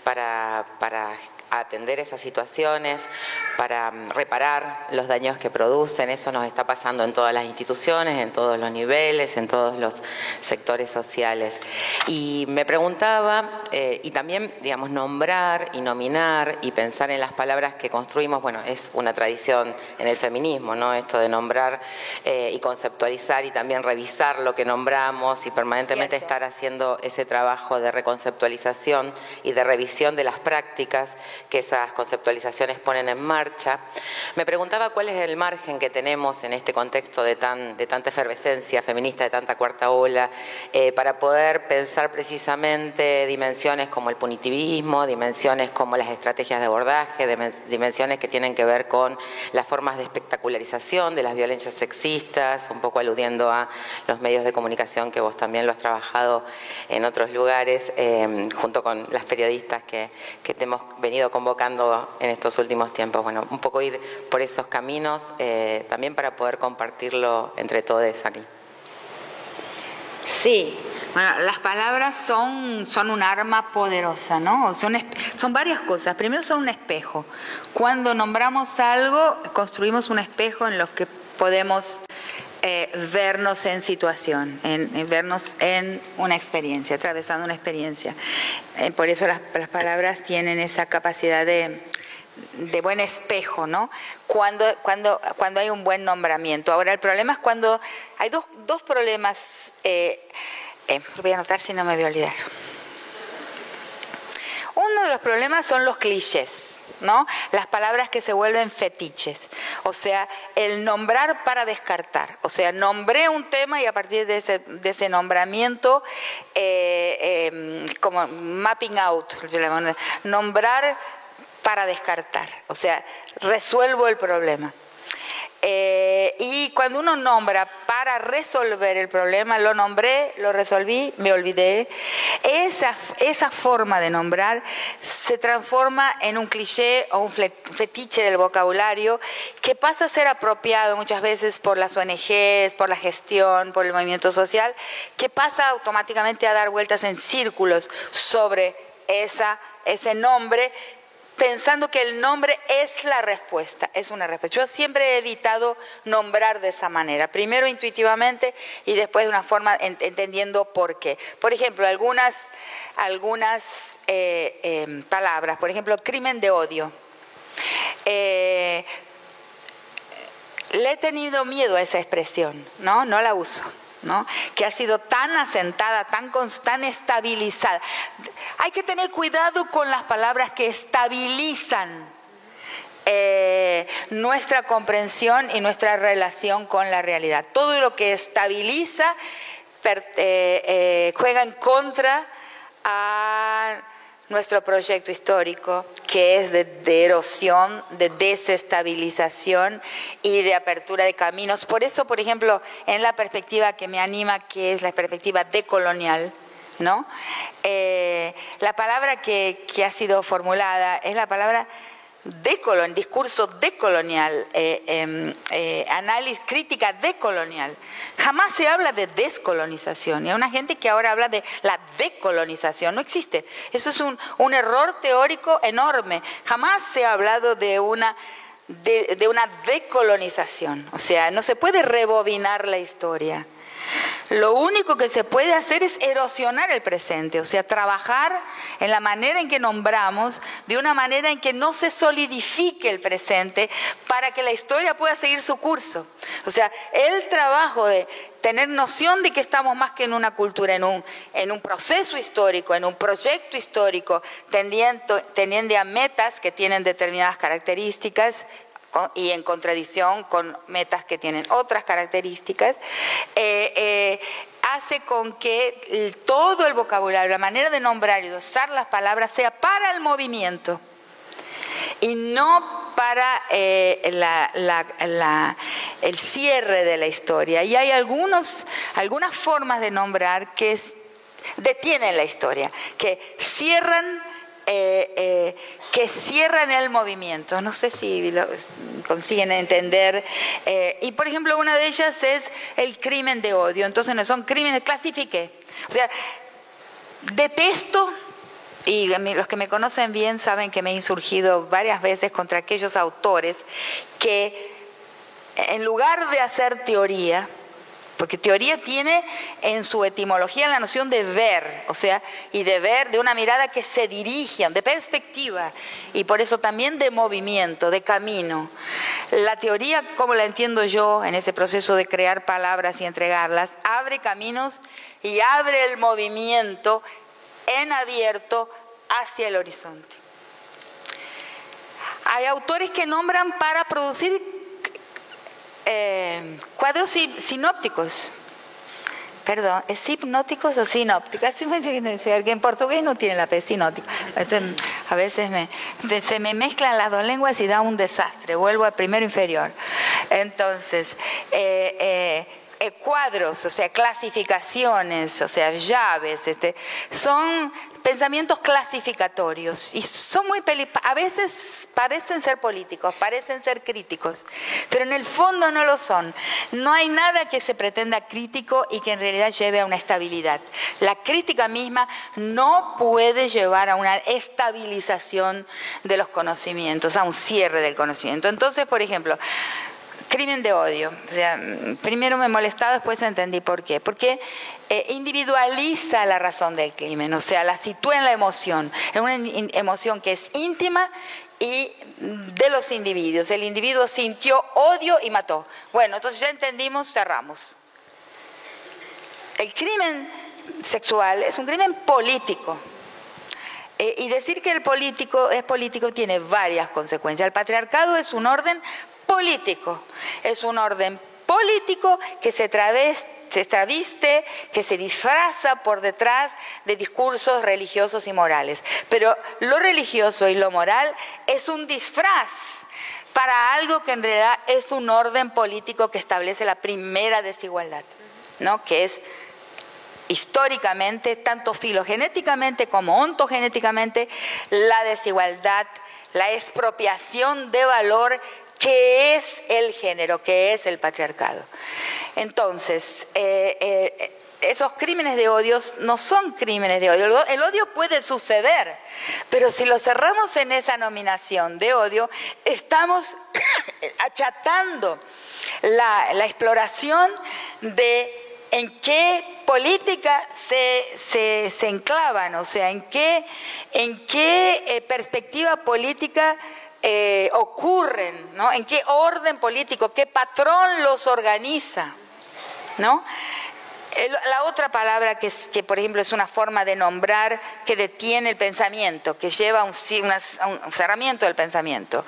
para, para atender esas situaciones, para mm, reparar los daños que producen. Eso nos está pasando en todas las instituciones, en todos los niveles, en todos los sectores sociales. Y me preguntaba, eh, y también, digamos, nombrar y nominar y pensar en las palabras que construimos, bueno, es una tradición en el feminismo, ¿no? Esto de nombrar eh, y conceptualizar y también revisar lo que nombramos y permanentemente estar haciendo ese trabajo de reconceptualización y de revisión de las prácticas que esas conceptualizaciones ponen en marcha. Me preguntaba cuál es el margen que tenemos en este contexto de, tan, de tanta efervescencia feminista, de tanta cuarta ola, eh, para poder pensar precisamente dimensiones como el punitivismo, dimensiones como las estrategias de abordaje, dimensiones que tienen que ver con las formas de espectacularización de las violencias sexistas, un poco aludiendo a los medios de comunicación que vos también lo has trabajado en otros lugares, eh, junto con las periodistas que, que te hemos venido convocando en estos últimos tiempos. Bueno, un poco ir por esos caminos eh, también para poder compartirlo entre todos aquí. Sí, bueno, las palabras son, son un arma poderosa, ¿no? Son, son varias cosas. Primero son un espejo. Cuando nombramos algo, construimos un espejo en los que podemos eh, vernos en situación, en, vernos en una experiencia, atravesando una experiencia. Eh, por eso las, palabras tienen esa capacidad de, buen espejo, ¿no? Cuando, cuando, cuando hay un buen nombramiento. Ahora, el problema es cuando hay dos, dos problemas, eh, voy a anotar si no me voy a olvidar. Uno de los problemas son los clichés. ¿No? Las palabras que se vuelven fetiches. O sea, el nombrar para descartar. O sea, nombré un tema y a partir de ese, de ese nombramiento, eh, em, como mapping out, nombrar para descartar. O sea, resuelvo el problema. Eh, y cuando uno nombra para resolver el problema, lo nombré, lo resolví, me olvidé, esa, esa forma de nombrar se transforma en un cliché o un fetiche del vocabulario que pasa a ser apropiado muchas veces por las ONGs, por la gestión, por el movimiento social, que pasa automáticamente a dar vueltas en círculos sobre esa, ese nombre pensando que el nombre es la respuesta, es una respuesta. Yo siempre he evitado nombrar de esa manera, primero intuitivamente y después de una forma entendiendo por qué. Por ejemplo, algunas, algunas eh, em, palabras, por ejemplo, crimen de odio. Eh, le he tenido miedo a esa expresión, ¿no? No la uso que ha sido tan asentada, tan, estabilizada. Hay que tener cuidado con las palabras que estabilizan eh, nuestra comprensión y nuestra relación con la realidad. Todo lo que estabiliza eh, eh, juega en contra a nuestro proyecto histórico, que es de, erosión, de desestabilización y de apertura de caminos. Por eso, por ejemplo, en la perspectiva que me anima, que es la perspectiva decolonial, ¿no? Eh, la palabra que, que ha sido formulada es la palabra decolonial, discurso decolonial, eh, em, eh, análisis, crítica decolonial. Jamás se habla de descolonización. Y hay una gente que ahora habla de la decolonización. No existe. Eso es un, error teórico enorme. Jamás se ha hablado de una, de una decolonización. O sea, no se puede rebobinar la historia. Lo único que se puede hacer es erosionar el presente, o sea, trabajar en la manera en que nombramos, de una manera en que no se solidifique el presente para que la historia pueda seguir su curso. O sea, el trabajo de tener noción de que estamos más que en una cultura, en un, en un proceso histórico, en un proyecto histórico, tendiendo, teniendo a metas que tienen determinadas características y en contradicción con metas que tienen otras características, eh, eh, hace con que todo el vocabulario, la manera de nombrar y usar las palabras sea para el movimiento y no para eh, el cierre de la historia. Y hay algunos, algunas formas de nombrar que detienen la historia, que cierran eh, eh, que cierran el movimiento. No sé si lo consiguen entender. Eh, y por ejemplo, una de ellas es el crimen de odio. Entonces no son crímenes, clasifique. O sea, detesto y los que me conocen bien saben que me he insurgido varias veces contra aquellos autores que en lugar de hacer teoría, porque teoría tiene en su etimología la noción de ver, o sea, y de ver de una mirada que se dirige, de perspectiva, y por eso también de movimiento, de camino. La teoría, como la entiendo yo en ese proceso de crear palabras y entregarlas, abre caminos y abre el movimiento en abierto hacia el horizonte. Hay autores que nombran para producir eh, cuadros sinópticos. Perdón, ¿es hipnóticos o sinópticos? En portugués no tiene la P, sinótico. a veces se me mezclan las dos lenguas y da un desastre. Vuelvo al primero inferior. Entonces, eh, eh, eh, cuadros, o sea, clasificaciones, o sea, llaves, este, son pensamientos clasificatorios y son muy a veces parecen ser políticos, parecen ser críticos, pero en el fondo no lo son. No hay nada que se pretenda crítico y que en realidad lleve a una estabilidad. La crítica misma no puede llevar a una estabilización de los conocimientos, a un cierre del conocimiento. Entonces, por ejemplo, crimen de odio. O sea, primero me molestaba, después entendí por qué. Porque eh, individualiza la razón del crimen, o sea, la sitúa en la emoción, en una emoción que es íntima y de los individuos. El individuo sintió odio y mató. Bueno, entonces ya entendimos, cerramos. El crimen sexual es un crimen político. Eh, y decir que el político es político tiene varias consecuencias. El patriarcado es un orden político. Es un orden político que se traviste, que se disfraza por detrás de discursos religiosos y morales. Pero lo religioso y lo moral es un disfraz para algo que en realidad es un orden político que establece la primera desigualdad, ¿no? que es históricamente, tanto filogenéticamente como ontogenéticamente, la desigualdad, la expropiación de valor qué es el género, qué es el patriarcado. Entonces, eh, eh, esos crímenes de odio no son crímenes de odio. El odio puede suceder, pero si lo cerramos en esa nominación de odio, estamos (coughs) achatando la, exploración de en qué política se, enclavan, o sea, en qué, en qué eh, perspectiva política eh, ocurren, ¿no? En qué orden político, qué patrón los organiza, ¿no? La otra palabra que, que, por ejemplo, es una forma de nombrar que detiene el pensamiento, que lleva a un, cerramiento del pensamiento,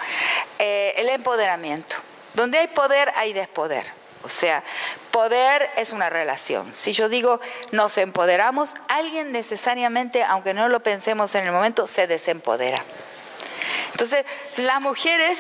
eh, el empoderamiento. Donde hay poder, hay despoder. O sea, poder es una relación. Si yo digo nos empoderamos, alguien necesariamente, aunque no lo pensemos en el momento, se desempodera. Entonces, las mujeres...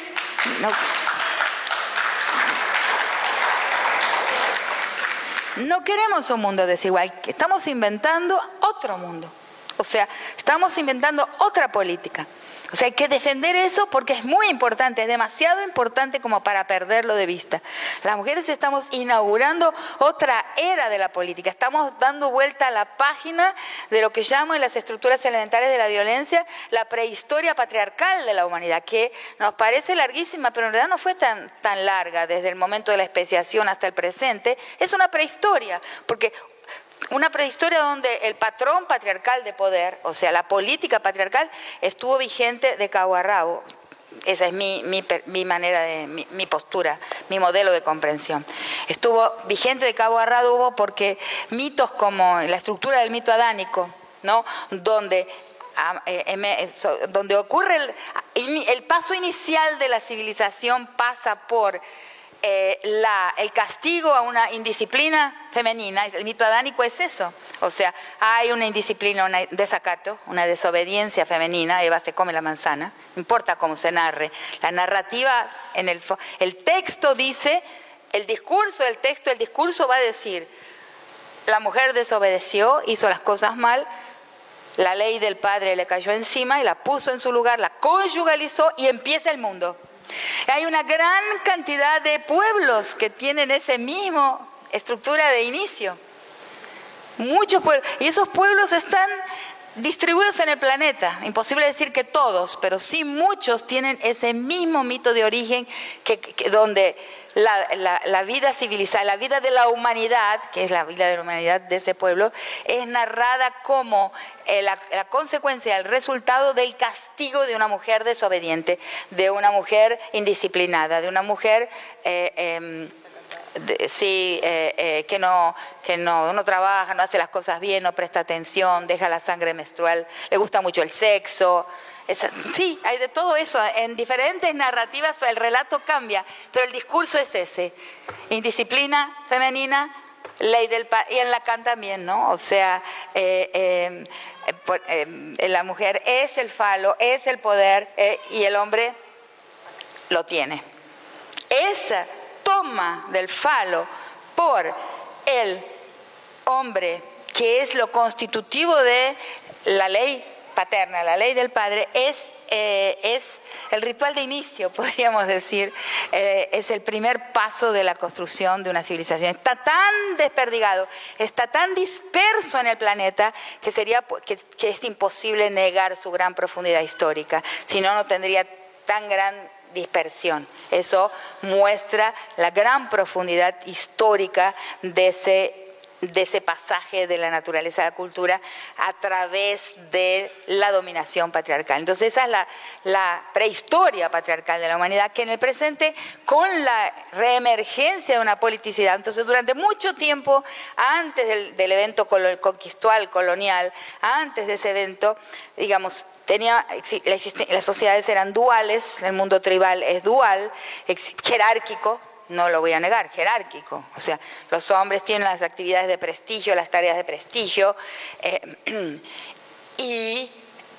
No, queremos un mundo desigual, estamos inventando otro mundo. O sea, estamos inventando otra política. O sea, hay que defender eso porque es muy importante, es demasiado importante como para perderlo de vista. Las mujeres estamos inaugurando otra era de la política, estamos dando vuelta a la página de lo que llamo en las estructuras elementales de la violencia la prehistoria patriarcal de la humanidad, que nos parece larguísima, pero en realidad no fue tan, tan larga desde el momento de la especiación hasta el presente. Es una prehistoria, porque una prehistoria donde el patrón patriarcal de poder, o sea, la política patriarcal, estuvo vigente de cabo a rabo. Esa es mi, manera de, mi, postura, mi modelo de comprensión. Estuvo vigente de cabo a rabo porque mitos como la estructura del mito adánico, ¿no? donde, ah, eh, donde ocurre el paso inicial de la civilización pasa por eh, el castigo a una indisciplina femenina, el mito adánico es eso. O sea, hay una indisciplina, un desacato, una desobediencia femenina, Eva se come la manzana, no importa cómo se narre. La narrativa, en el, el texto dice, el discurso del texto, el discurso va a decir, la mujer desobedeció, hizo las cosas mal, la ley del padre le cayó encima y la puso en su lugar, la conyugalizó y empieza el mundo. Hay una gran cantidad de pueblos que tienen esa misma estructura de inicio. Muchos pueblos. Y esos pueblos están distribuidos en el planeta. Imposible decir que todos, pero sí muchos tienen ese mismo mito de origen que, donde la, vida civilizada, la vida de la humanidad, que es la vida de la humanidad de ese pueblo, es narrada como eh, la, consecuencia, el resultado del castigo de una mujer desobediente, de una mujer indisciplinada, de una mujer... Eh, em, sí, eh, que, no, que no, no, trabaja, no hace las cosas bien, no presta atención, deja la sangre menstrual, le gusta mucho el sexo, sí, hay de todo eso. En diferentes narrativas el relato cambia, pero el discurso es ese. Indisciplina femenina, ley del y en Lacan también, ¿no? O sea, eh, em, em, la mujer es el falo, es el poder eh, y el hombre lo tiene. Esa toma del falo por el hombre, que es lo constitutivo de la ley paterna, la ley del padre, es, eh, es el ritual de inicio, (laughs) podríamos decir, eh, es el primer paso de la construcción de una civilización. Está tan desperdigado, está tan disperso en el planeta que, sería, que, que es imposible negar su gran profundidad histórica, si no, no tendría tan gran dispersión. Eso muestra la gran profundidad histórica de ese de ese pasaje de la naturaleza a la cultura a través de la dominación patriarcal. Entonces esa es la, prehistoria patriarcal de la humanidad que en el presente con la reemergencia de una politicidad, entonces durante mucho tiempo antes del, evento conquistual, colonial, antes de ese evento, digamos, tenía, las sociedades eran duales, el mundo tribal es dual, jerárquico, no lo voy a negar, jerárquico. O sea, los hombres tienen las actividades de prestigio, las tareas de prestigio, eh, (clears throat) y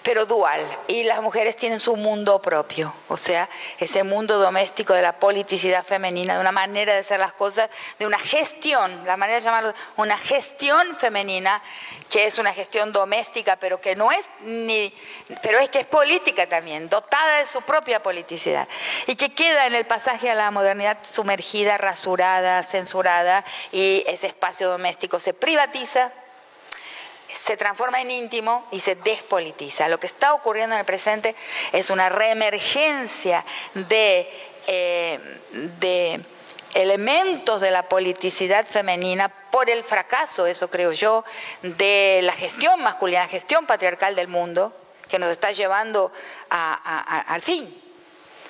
pero dual. Y las mujeres tienen su mundo propio, o sea, ese mundo doméstico de la politicidad femenina, de una manera de hacer las cosas, de una gestión, la manera de llamarlo, una gestión femenina, que es una gestión doméstica, pero que no es ni, pero es que es política también, dotada de su propia politicidad, y que queda en el pasaje a la modernidad sumergida, rasurada, censurada, y ese espacio doméstico se privatiza se transforma en íntimo y se despolitiza. Lo que está ocurriendo en el presente es una reemergencia de, eh, de elementos de la politicidad femenina por el fracaso, eso creo yo, de la gestión masculina, la gestión patriarcal del mundo, que nos está llevando al fin.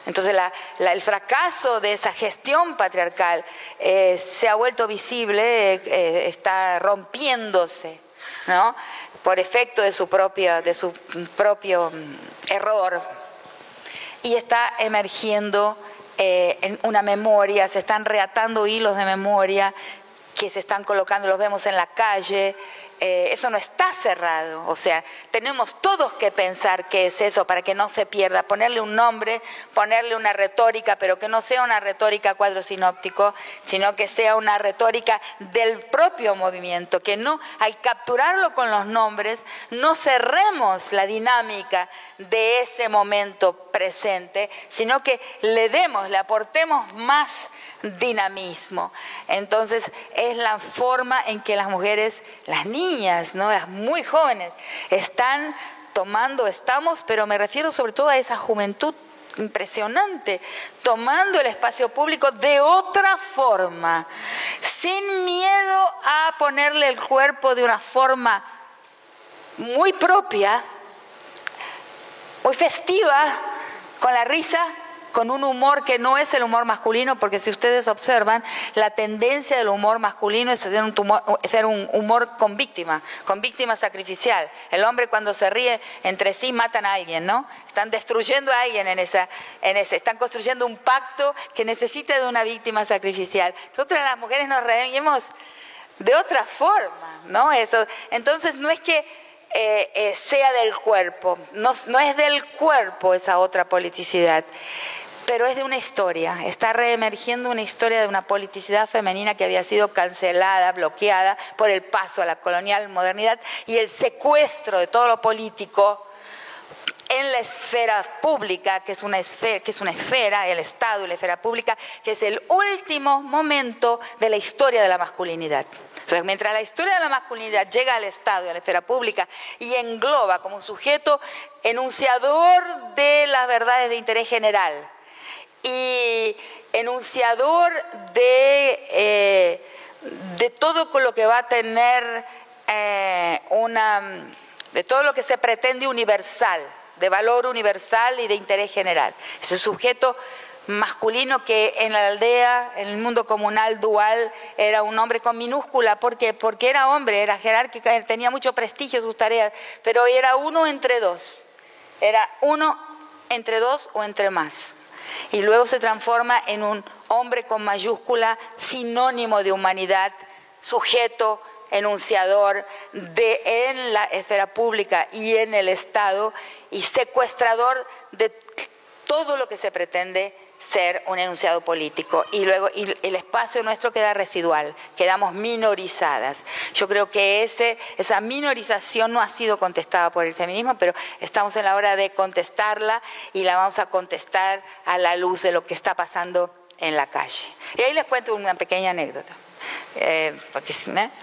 Entonces el fracaso de esa gestión patriarcal eh, se ha vuelto visible, eh, está rompiéndose ¿no? por efecto de su, propio, de su propio mm, error. Y está emergiendo eh, en una memoria, se están reatando hilos de memoria que se están colocando, los vemos en la calle, eh, eso no está cerrado. O sea, tenemos todos que pensar qué es eso para que no se pierda, ponerle un nombre, ponerle una retórica, pero que no sea una retórica cuadro sinóptico, sino que sea una retórica del propio movimiento, que no, al capturarlo con los nombres, no cerremos la dinámica de ese momento presente, sino que le demos, le aportemos más dinamismo. Entonces es la forma en que las mujeres, las niñas, ¿no? las muy jóvenes, están tomando, estamos, pero me refiero sobre todo a esa juventud impresionante, tomando el espacio público de otra forma, sin miedo a ponerle el cuerpo de una forma muy propia, muy festiva, con la risa, con un humor que no es el humor masculino, porque si ustedes observan, la tendencia del humor masculino es ser un, humor con víctima, con víctima sacrificial. El hombre cuando se ríe entre sí matan a alguien, ¿no? Están destruyendo a alguien en esa, en ese, están construyendo un pacto que necesita de una víctima sacrificial. Nosotras las mujeres nos reímos de otra forma, ¿no? Eso, entonces no es que eh, eh, sea del cuerpo, no es del cuerpo esa otra politicidad pero es de una historia, está reemergiendo una historia de una politicidad femenina que había sido cancelada, bloqueada por el paso a la colonial modernidad y el secuestro de todo lo político en la esfera pública, que es una esfera, que es una esfera, el Estado y la esfera pública, que es el último momento de la historia de la masculinidad. mientras la historia de la masculinidad llega al Estado y a la esfera pública y engloba como sujeto enunciador de las verdades de interés general, y enunciador de, eh, de todo lo que va a tener eh, una, de todo lo que se pretende universal, de valor universal y de interés general. Ese sujeto masculino que en la aldea, en el mundo comunal dual, era un hombre con minúscula. ¿Por qué? Porque era hombre, era jerárquico, tenía mucho prestigio sus tareas, pero era uno entre dos. Era uno entre dos o entre más y luego se transforma en un hombre con mayúscula, sinónimo de humanidad, sujeto, enunciador de, en la esfera pública y en el Estado y secuestrador de todo lo que se pretende ser un enunciado político y luego el espacio nuestro queda residual, quedamos minorizadas. Yo creo que ese, esa minorización no ha sido contestada por el feminismo, pero estamos en la hora de contestarla y la vamos a contestar a la luz de lo que está pasando en la calle. Y ahí les cuento una pequeña anécdota, eh, porque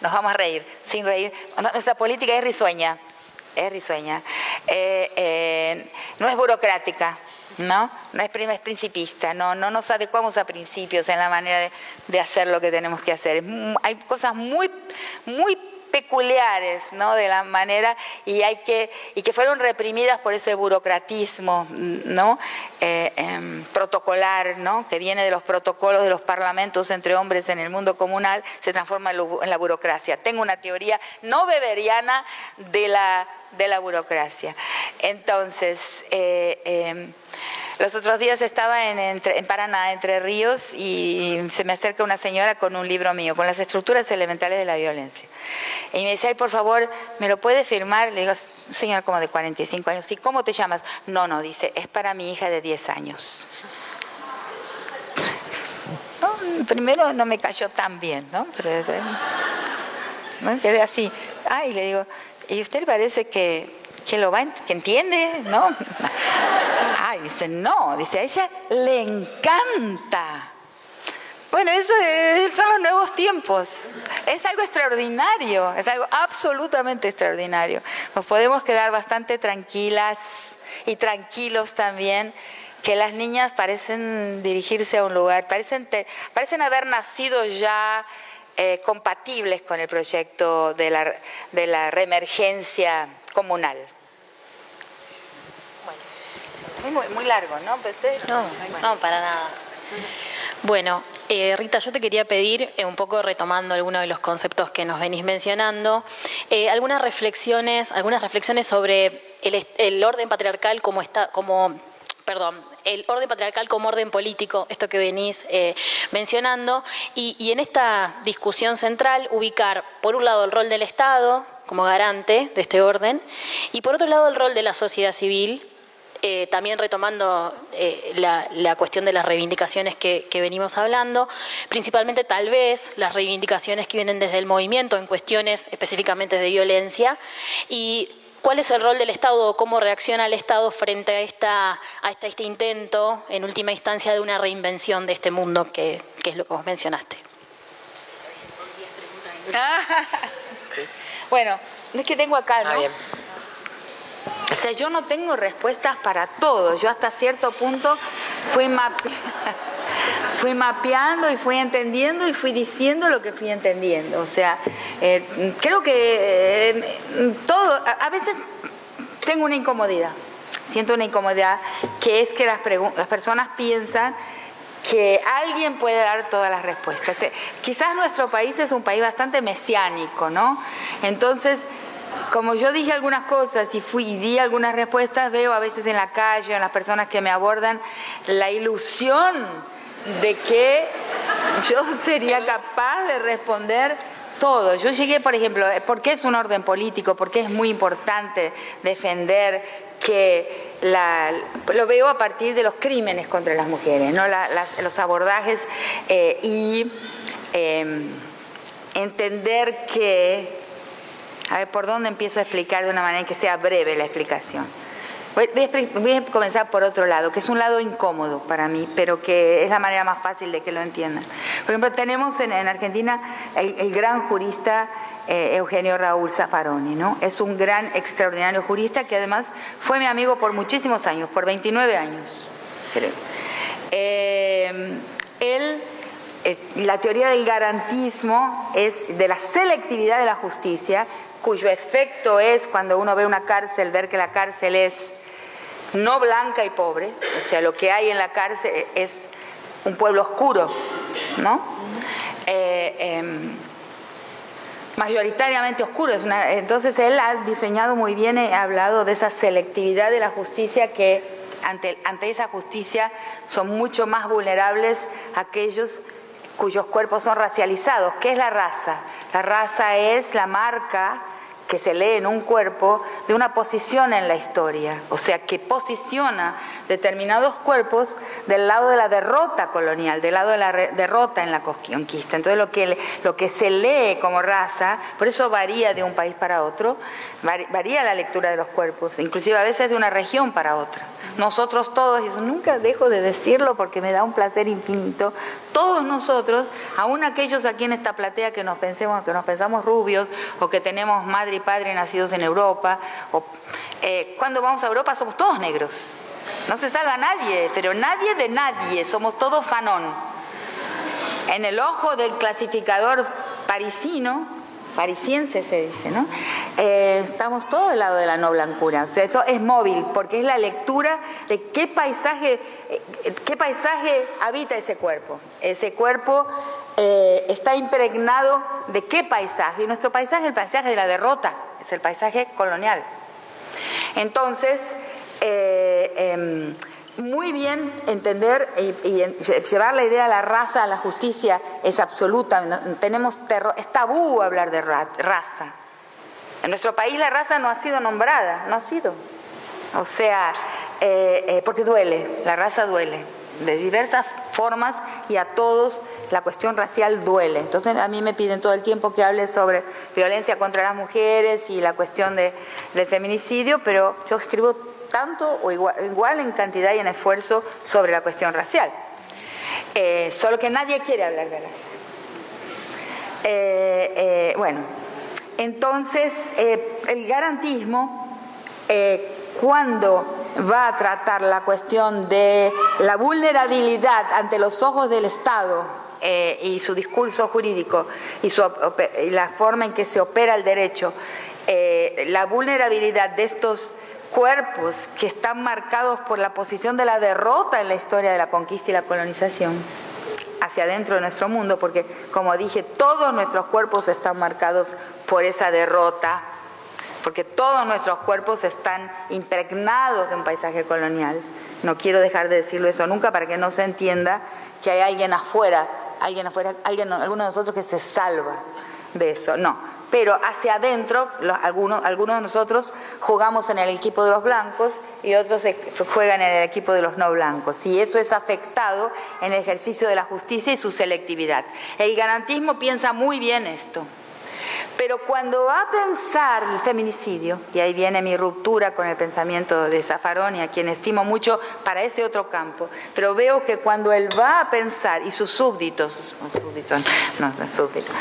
nos vamos a reír, sin reír. Nuestra política es risueña, es risueña, eh, eh, no es burocrática ¿no? No es, es principista, no, no nos adecuamos a principios en la manera de, hacer lo que tenemos que hacer. Hay cosas muy, muy peculiares ¿no? de la manera y hay que y que fueron reprimidas por ese burocratismo no eh, em, protocolar ¿no? que viene de los protocolos de los parlamentos entre hombres en el mundo comunal se transforma en la burocracia tengo una teoría no beberiana de la de la burocracia entonces eh, em, los otros días estaba en, Paraná, Entre Ríos, y se me acerca una señora con un libro mío, con las estructuras elementales de la violencia. Y me dice, ay, por favor, ¿me lo puede firmar? Le digo, señora, como de 45 años. ¿Y cómo te llamas? No, no, dice, es para mi hija de 10 años. (laughs) primero no me cayó tan bien, ¿no? ¿no? Quedé así. Ay, le digo, ¿y usted parece que lo va, que entiende, ¿no? Ay, dice, no, dice, a ella le encanta. Bueno, eso son los nuevos tiempos. Es algo extraordinario, es algo absolutamente extraordinario. Nos podemos quedar bastante tranquilas y tranquilos también que las niñas parecen dirigirse a un lugar, parecen, parecen haber nacido ya eh, compatibles con el proyecto de la, de la reemergencia comunal. Muy, muy largo, ¿no? no, no, para nada. Bueno, eh, Rita, yo te quería pedir, eh, un poco retomando algunos de los conceptos que nos venís mencionando, eh, algunas reflexiones, algunas reflexiones sobre el, orden patriarcal como está, como perdón, el orden patriarcal como orden político, esto que venís eh, mencionando, y, en esta discusión central ubicar, por un lado, el rol del Estado como garante de este orden, y por otro lado, el rol de la sociedad civil, eh, también retomando eh, la, cuestión de las reivindicaciones que, que, venimos hablando, principalmente tal vez las reivindicaciones que vienen desde el movimiento en cuestiones específicamente de violencia, y ¿Cuál es el rol del Estado o cómo reacciona el Estado frente a, esta, a este intento, en última instancia, de una reinvención de este mundo que, es lo que vos mencionaste? (laughs) Bueno, es que tengo acá, ¿no? Ah, o sea, yo no tengo respuestas para todo. Yo hasta cierto punto (laughs) fui mapeando y fui entendiendo y fui diciendo lo que fui entendiendo. O sea, eh, creo que eh, todo, a, veces tengo una incomodidad, siento una incomodidad que es que las, las personas piensan que alguien puede dar todas las respuestas. Eh, quizás nuestro país es un país bastante mesiánico, ¿no? Entonces, como yo dije algunas cosas y fui y di algunas respuestas, veo a veces en la calle, en las personas que me abordan, la ilusión de que yo (laughs) sería capaz de responder todo. Yo llegué, por ejemplo, ¿por qué es un orden político? ¿Por qué es muy importante defender que lo veo a partir de los crímenes contra las mujeres, ¿no? los abordajes eh, y em, entender que, a ver, ¿por dónde empiezo a explicar de una manera que sea breve la explicación? Voy a, comenzar por otro lado, que es un lado incómodo para mí, pero que es la manera más fácil de que lo entiendan. Por ejemplo, tenemos en, Argentina el, gran jurista eh, Eugenio Raúl Zaffaroni, ¿no? Es un gran, extraordinario jurista que además fue mi amigo por muchísimos años, por 29 años, creo. Eh, él eh, la teoría del garantismo es de la selectividad de la justicia, cuyo efecto es cuando uno ve una cárcel, ver que la cárcel es no blanca y pobre, o sea, lo que hay en la cárcel es un pueblo oscuro, ¿no? Eh, em, mayoritariamente oscuro. entonces él ha diseñado muy bien, ha hablado de esa selectividad de la justicia que ante, ante esa justicia son mucho más vulnerables aquellos cuyos cuerpos son racializados. ¿Qué es la raza? La raza es la marca que se lee en un cuerpo de una posición en la historia, o sea, que posiciona determinados cuerpos del lado de la derrota colonial, del lado de la derrota en la conquista. Entonces lo que, lo que se lee como raza, por eso varía de un país para otro, varía la lectura de los cuerpos, inclusive a veces de una región para otra. Nosotros todos, y nunca dejo de decirlo porque me da un placer infinito, todos nosotros, aún aquellos aquí en esta platea que nos pensemos, que nos pensamos rubios, o que tenemos madre y padre nacidos en Europa, eh, cuando vamos a Europa somos todos negros. No se salva nadie, pero nadie de nadie, somos todos fanón. En el ojo del clasificador parisino, parisiense se dice, ¿no? Eh, estamos todos del lado de la no blancura. O sea, eso es móvil, porque es la lectura de qué paisaje, eh, qué paisaje habita ese cuerpo. Ese cuerpo eh, está impregnado de qué paisaje. Y nuestro paisaje es el paisaje de la derrota, es el paisaje colonial. Entonces, em, muy bien entender y, llevar la idea a la raza, a la justicia, es absoluta. Tenemos es tabú hablar de raza. En nuestro país la raza no ha sido nombrada, no ha sido. O sea, eh, eh, porque duele, la raza duele, de diversas formas y a todos la cuestión racial duele. Entonces a mí me piden todo el tiempo que hable sobre violencia contra las mujeres y la cuestión de, del feminicidio, pero yo escribo tanto o igual, en cantidad y en esfuerzo sobre la cuestión racial. Eh, solo que nadie quiere hablar de raza. Eh, eh, bueno, entonces el garantismo, cuando va a tratar la cuestión de la vulnerabilidad ante los ojos del Estado y su discurso jurídico y, y, la forma en que se opera el derecho, la vulnerabilidad de estos cuerpos que están marcados por la posición de la derrota en la historia de la conquista y la colonización hacia adentro de nuestro mundo, porque como dije, todos nuestros cuerpos están marcados por esa derrota, porque todos nuestros cuerpos están impregnados de un paisaje colonial no quiero dejar de decirlo eso nunca para que no se entienda que hay alguien afuera, alguien afuera, alguien, alguno de nosotros que se salva de eso. No, pero hacia adentro, algunos, algunos de nosotros jugamos en el equipo de los blancos y otros juegan en el equipo de los no blancos. Y eso es afectado en el ejercicio de la justicia y su selectividad. El garantismo piensa muy bien esto. Pero cuando va a pensar el feminicidio, y ahí viene mi ruptura con el pensamiento de Zafaroni, a quien estimo mucho para ese otro campo, pero veo que cuando él va a pensar, y sus súbditos, súbditos no, no súbditos,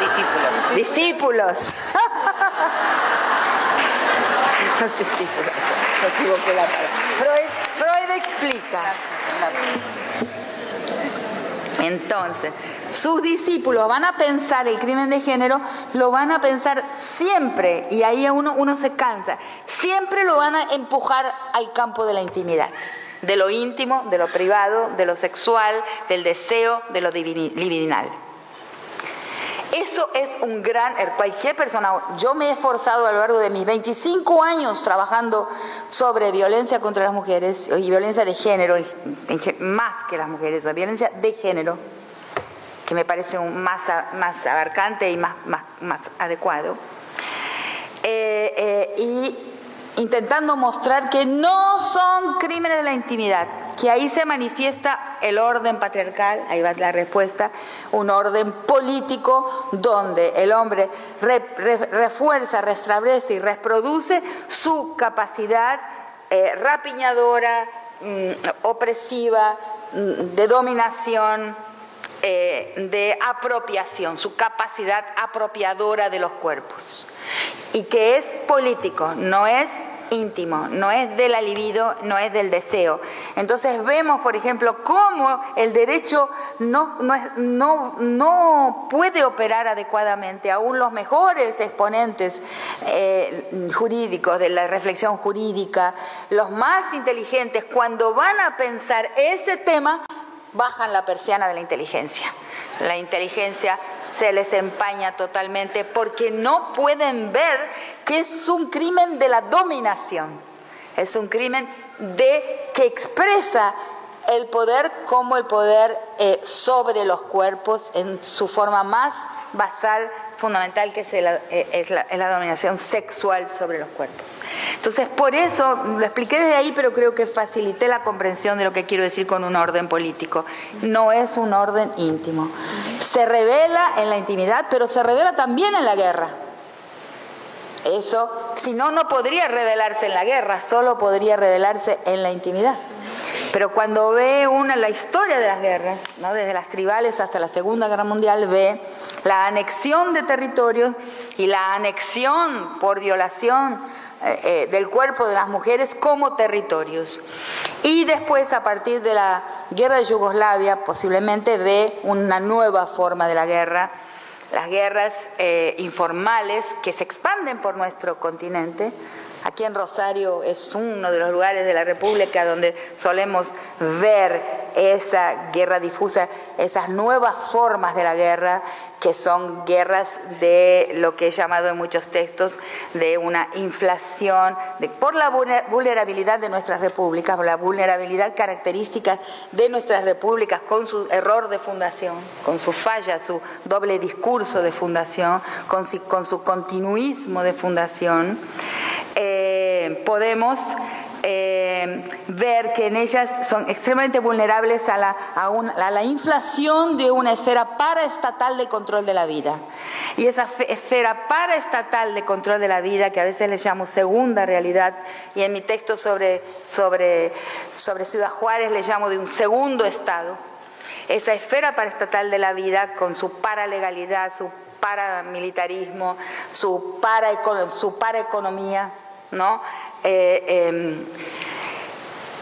discípulos, discípulos, (laughs) discípulos, me equivoqué la palabra. Freud, Freud explica. Entonces, sus discípulos van a pensar el crimen de género, lo van a pensar siempre, y ahí uno, uno se cansa, siempre lo van a empujar al campo de la intimidad, de lo íntimo, de lo privado, de lo sexual, del deseo, de lo libidinal. Eso es un gran, er, cualquier persona, yo me he esforzado a lo largo de mis 25 años trabajando sobre violencia contra las mujeres y violencia de género, más que las mujeres, violencia de género, que me parece un más, más abarcante y más, más, adecuado. Eh, eh, y intentando mostrar que no son crímenes de la intimidad, que ahí se manifiesta el orden patriarcal, ahí va la respuesta, un orden político donde el hombre refuerza, restablece y reproduce su capacidad eh, rapiñadora, mm, opresiva, mm, de dominación, eh, de apropiación, su capacidad apropiadora de los cuerpos. Y que es político, no es íntimo, no es del libido, no es del deseo. Entonces vemos, por ejemplo, cómo el derecho no, no, no, puede operar adecuadamente. Aún los mejores exponentes eh, jurídicos de la reflexión jurídica, los más inteligentes, cuando van a pensar ese tema, bajan la persiana de la inteligencia. La inteligencia se les empaña totalmente porque no pueden ver que es un crimen de la dominación. Es un crimen de que expresa el poder como el poder eh, sobre los cuerpos en su forma más basal, fundamental, que es eh, la dominación sexual sobre los cuerpos. Entonces, por eso, lo expliqué desde ahí, pero creo que facilité la comprensión de lo que quiero decir con un orden político. No es un orden íntimo. Se revela en la intimidad, pero se revela también en la guerra. Eso, si no, no podría revelarse en la guerra, solo podría revelarse en la intimidad. Pero cuando ve una la historia de las guerras, ¿no? desde las tribales hasta la Segunda Guerra Mundial, ve la anexión de territorios y la anexión por violación eh, eh, del cuerpo de las mujeres como territorios. Y después, a partir de la guerra de Yugoslavia, posiblemente ve una nueva forma de la guerra, las guerras eh, informales que se expanden por nuestro continente. Aquí en Rosario es uno de los lugares de la República donde solemos ver esa guerra difusa, esas nuevas formas de la guerra que son guerras de lo que he llamado en muchos textos de una inflación, de, por la vulnerabilidad de nuestras repúblicas, por la vulnerabilidad característica de nuestras repúblicas con su error de fundación, con su falla, su doble discurso de fundación, con, su continuismo de fundación, eh, podemos eh, ver que en ellas son extremadamente vulnerables a la, inflación de una esfera paraestatal de control de la vida. Y esa esfera paraestatal de control de la vida, que a veces le llamo segunda realidad, y en mi texto sobre Ciudad Juárez le llamo de un segundo estado, esa esfera paraestatal de la vida con su paralegalidad, su paramilitarismo, su, para, su paraeconomía, Eh, em,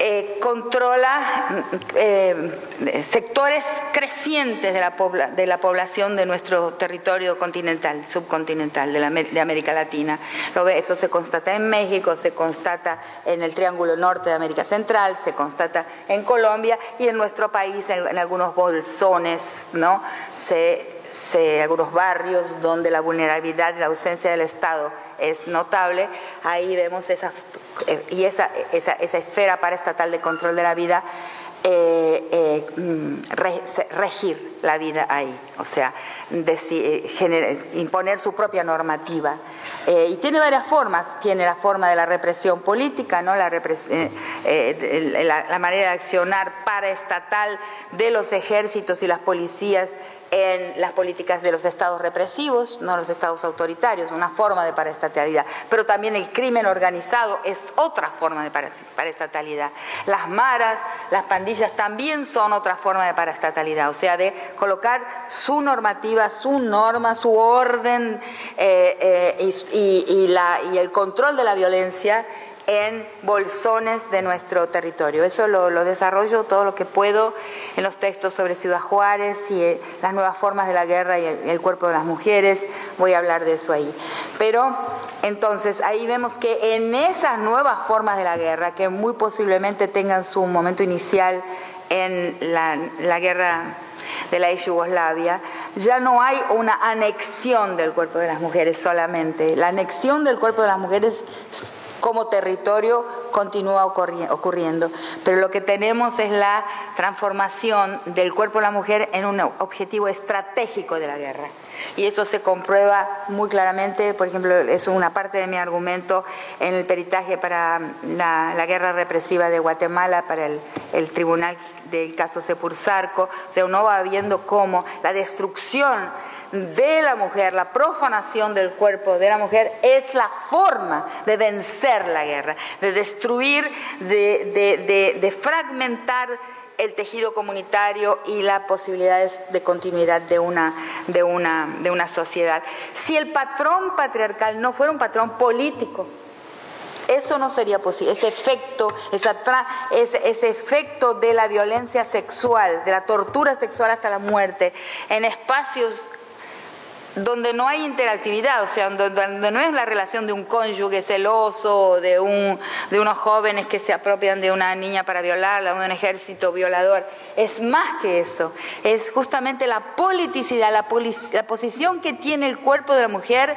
eh, controla eh, sectores crecientes de la, población de nuestro territorio continental, subcontinental, de, América Latina. Eso se constata en México, se constata en el Triángulo Norte de América Central, se constata en Colombia y en nuestro país, en, algunos bolsones, ¿no? Algunos barrios donde la vulnerabilidad y la ausencia del Estado es notable, ahí vemos esas eh, y esa, esa, esa esfera paraestatal de control de la vida eh, eh, mm, regir la vida ahí, o sea, imponer su propia normativa. y tiene varias formas, tiene la forma de la represión política, ¿no? la, la manera de accionar paraestatal de los ejércitos y las policías en las políticas de los estados represivos, no los estados autoritarios, una forma de paraestatalidad. Pero también el crimen organizado es otra forma de paraestatalidad. Las maras, las pandillas también son otra forma de paraestatalidad, o sea, de colocar su normativa, su norma, su orden eh, eh, y el control de la violencia en bolsones de nuestro territorio. Eso lo, desarrollo todo lo que puedo en los textos sobre Ciudad Juárez y eh, las nuevas formas de la guerra y el, cuerpo de las mujeres. Voy a hablar de eso ahí. Pero entonces ahí vemos que en esas nuevas formas de la guerra, que muy posiblemente tengan su momento inicial en la, la guerra de la Yugoslavia, ya no hay una anexión del cuerpo de las mujeres solamente. La anexión del cuerpo de las mujeres como territorio continúa ocurriendo. Pero lo que tenemos es la transformación del cuerpo de la mujer en un objetivo estratégico de la guerra. Y eso se comprueba muy claramente, por ejemplo, es una parte de mi argumento en el peritaje para la, guerra represiva de Guatemala, para el, tribunal del caso Sepursarco. O sea, uno va viendo cómo la destrucción de la mujer, la profanación del cuerpo de la mujer, es la forma de vencer la guerra, de destruir, de, fragmentar el tejido comunitario y las posibilidades de continuidad de una, de, una, de una sociedad. Si el patrón patriarcal no fuera un patrón político, eso no sería posible. Ese efecto, ese, efecto de la violencia sexual, de la tortura sexual hasta la muerte, en espacios donde no hay interactividad, o sea, donde, no es la relación de un cónyuge celoso, de, un, de unos jóvenes que se apropian de una niña para violarla, de un ejército violador. Es más que eso, es justamente la politicidad, la, la posición que tiene el cuerpo de la mujer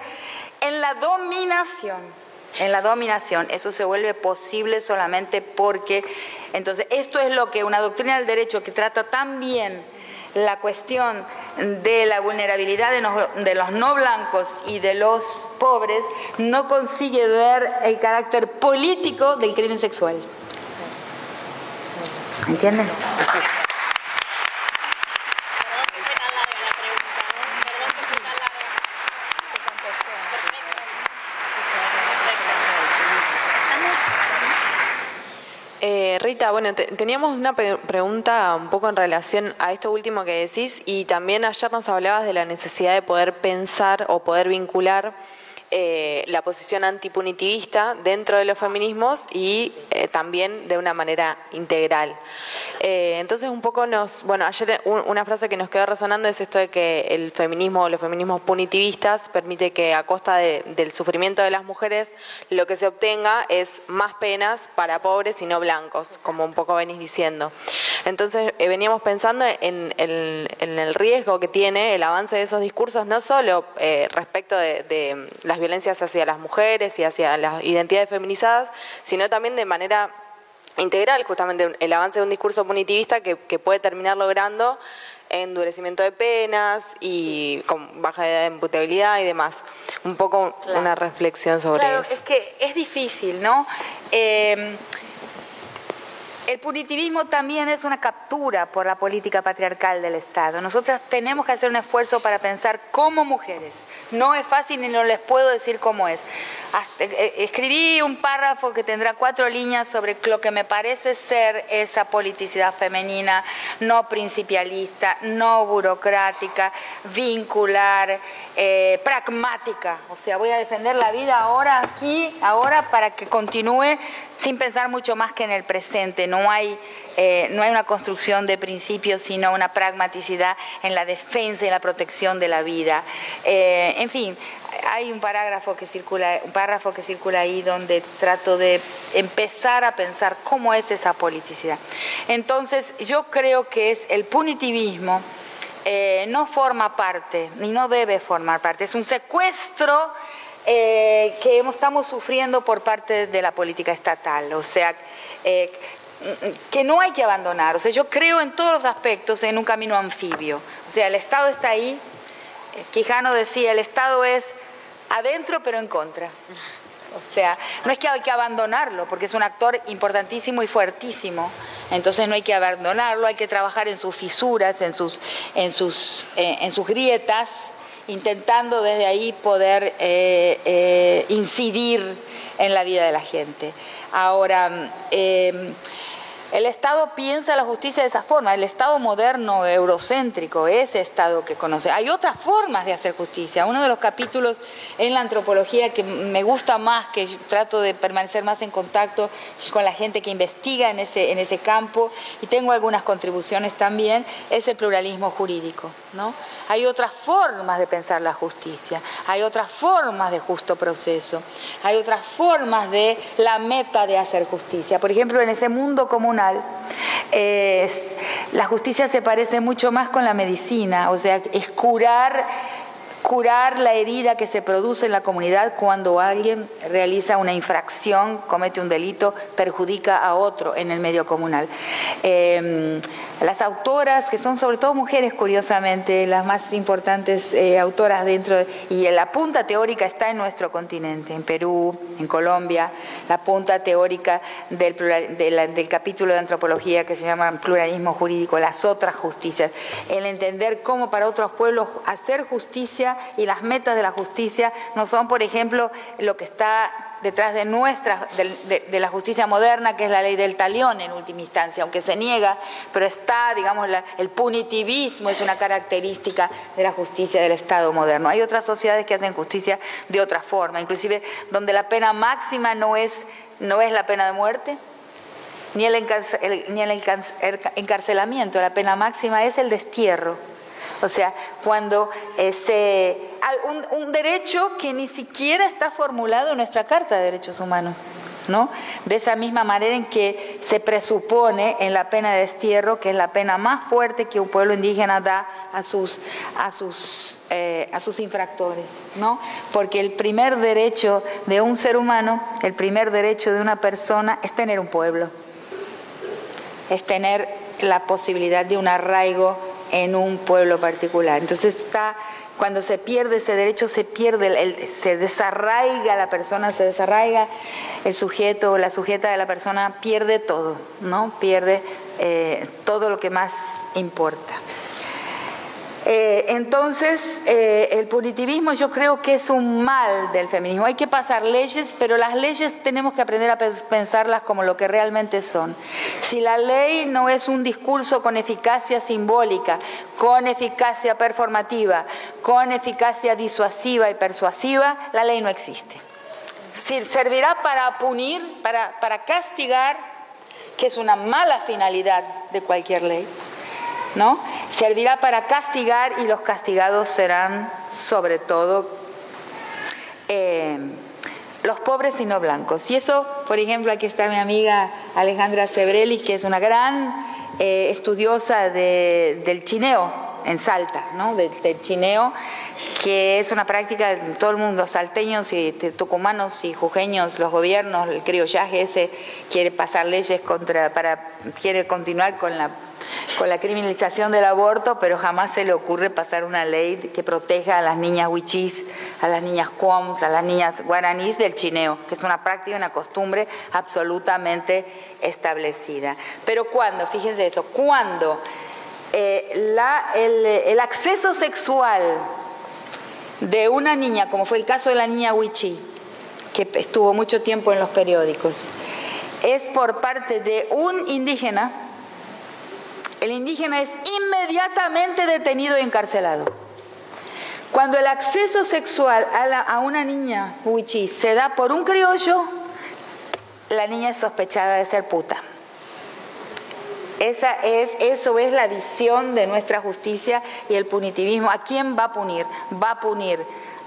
en la dominación. En la dominación, eso se vuelve posible solamente porque, entonces, esto es lo que una doctrina del derecho que trata tan bien la cuestión de la vulnerabilidad de los no blancos y de los pobres no consigue ver el carácter político del crimen sexual. ¿Entienden? Bueno, teníamos una pregunta un poco en relación a esto último que decís y también ayer nos hablabas de la necesidad de poder pensar o poder vincular eh, la posición antipunitivista dentro de los feminismos y eh, también de una manera integral. Eh, entonces un poco nos, bueno, ayer una frase que nos quedó resonando es esto de que el feminismo o los feminismos punitivistas permite que a costa del sufrimiento de las mujeres lo que se obtenga es más penas para pobres y no blancos, como un poco venís diciendo. Entonces veníamos pensando en, el riesgo que tiene el avance de esos discursos, no solo respecto de, de las violencias hacia las mujeres y hacia las identidades feminizadas, sino también de manera integral, justamente el avance de un discurso punitivista que, puede terminar logrando endurecimiento de penas y con baja de imputabilidad y demás. Un poco una reflexión sobre claro, eso. Es que es difícil, ¿no? Eh, el punitivismo también es una captura por la política patriarcal del Estado. Nosotras tenemos que hacer un esfuerzo para pensar como mujeres. No es fácil y no les puedo decir cómo es. Eh, escribí un párrafo que tendrá cuatro líneas sobre lo que me parece ser esa politicidad femenina, no principialista, no burocrática, vincular, eh, pragmática. O sea, voy a defender la vida ahora, aquí, ahora, para que continúe sin pensar mucho más que en el presente. Hay, eh, no hay una construcción de principios, sino una pragmaticidad en la defensa y la protección de la vida. Eh, en fin, hay un parágrafo que circula, un párrafo que circula ahí donde trato de empezar a pensar cómo es esa politicidad. Entonces, yo creo que es el punitivismo. Eh, no forma parte, ni no debe formar parte, es un secuestro que estamos sufriendo por parte de la política estatal. O sea, que no hay que abandonar. O sea, yo creo en todos los aspectos en un camino anfibio. O sea, el Estado está ahí. Quijano decía, el Estado es adentro pero en contra. O sea, no es que hay que abandonarlo, porque es un actor importantísimo y fuertísimo. Entonces no hay que abandonarlo, hay que trabajar en sus fisuras, en sus, en sus, eh, en sus grietas, intentando desde ahí poder eh, eh, incidir en la vida de la gente. Ahora, el Estado piensa la justicia de esa forma, el Estado moderno, eurocéntrico, ese Estado que conoce. Hay otras formas de hacer justicia. Uno de los capítulos en la antropología que me gusta más, que trato de permanecer más en contacto con la gente que investiga en ese, en ese campo, y tengo algunas contribuciones también, es el pluralismo jurídico. ¿no? Hay otras formas de pensar la justicia, hay otras formas de justo proceso, hay otras formas de la meta de hacer justicia. Por ejemplo, en ese mundo común la justicia se parece mucho más con la medicina, o sea, es curar curar la herida que se produce en la comunidad cuando alguien realiza una infracción, comete un delito, perjudica a otro en el medio comunal. Em, las autoras, que son sobre todo mujeres, curiosamente, las más importantes eh, autoras dentro, y la punta teórica está en nuestro continente, en Perú, en Colombia, la punta teórica del, del capítulo de antropología que se llama pluralismo jurídico, las otras justicias, el entender cómo para otros pueblos hacer justicia y las metas de la justicia no son, por ejemplo, lo que está detrás de nuestra, de, la justicia moderna, que es la ley del talión en última instancia, aunque se niega, pero está, digamos, el punitivismo es una característica de la justicia del Estado moderno. Hay otras sociedades que hacen justicia de otra forma, inclusive donde la pena máxima no es, no es la pena de muerte, ni el, ni el encarcelamiento, la pena máxima es el destierro o sea, cuando ese, un, derecho que ni siquiera está formulado en nuestra Carta de Derechos Humanos. ¿No? De esa misma manera en que se presupone en la pena de destierro, que es la pena más fuerte que un pueblo indígena da a sus, a sus, eh, a sus infractores, ¿no? Porque el primer derecho de un ser humano, el primer derecho de una persona es tener un pueblo, es tener la posibilidad de un arraigo en un pueblo particular. Entonces está, cuando se pierde ese derecho, se pierde, el, se desarraiga la persona, se desarraiga el sujeto o la sujeta de la persona, pierde todo, ¿no? Pierde eh, todo lo que más importa. Eh, entonces, eh, el punitivismo yo creo que es un mal del feminismo. Hay que pasar leyes, pero las leyes tenemos que aprender a pensarlas como lo que realmente son. Si la ley no es un discurso con eficacia simbólica, con eficacia performativa, con eficacia disuasiva y persuasiva, la ley no existe. Servirá para punir, para castigar, que es una mala finalidad de cualquier ley ¿no? Servirá para castigar y los castigados serán sobre todo eh, los pobres y no blancos. Y eso, por ejemplo, aquí está mi amiga Alejandra Sebrelli, que es una gran eh, estudiosa del chineo en Salta, ¿no? del, chineo, que es una práctica de todo el mundo, salteños y tucumanos y jujeños, los gobiernos, el criollaje ese quiere pasar leyes contra, para, quiere continuar con la con la criminalización del aborto, pero jamás se le ocurre pasar una ley que proteja a las niñas huichís, a las niñas cuoms, a las niñas guaraníes del chineo, que es una práctica, una costumbre absolutamente establecida. Pero cuando, fíjense eso, cuando eh, el, acceso sexual de una niña, como fue el caso de la niña Huichí, que estuvo mucho tiempo en los periódicos, es por parte de un indígena, el indígena es inmediatamente detenido y encarcelado. Cuando el acceso sexual a, una niña huichí se da por un criollo, la niña es sospechada de ser puta. Esa es, eso es la visión de nuestra justicia y el punitivismo. ¿A quién va a punir? Va a punir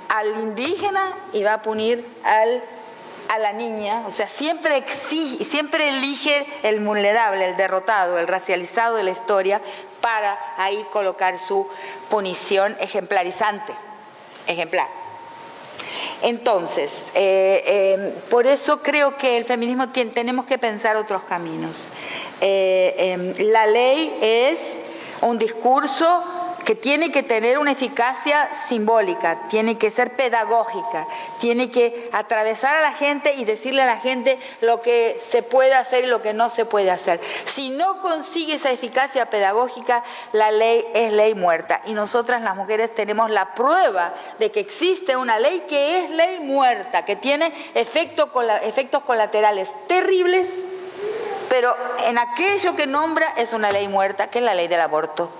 al indígena y va a punir al a la niña, o sea, siempre, exige, siempre elige el vulnerable, el derrotado, el racializado de la historia para ahí colocar su punición ejemplarizante, ejemplar. Entonces, eh, eh, por eso creo que el feminismo tenemos que pensar otros caminos. Em, la ley es un discurso que tiene que tener una eficacia simbólica, tiene que ser pedagógica, tiene que atravesar a la gente y decirle a la gente lo que se puede hacer y lo que no se puede hacer. Si no consigue esa eficacia pedagógica, la ley es ley muerta. Y nosotras las mujeres tenemos la prueba de que existe una ley que es ley muerta, que tiene efectos colaterales terribles, pero en aquello que nombra es una ley muerta, que es la ley del aborto.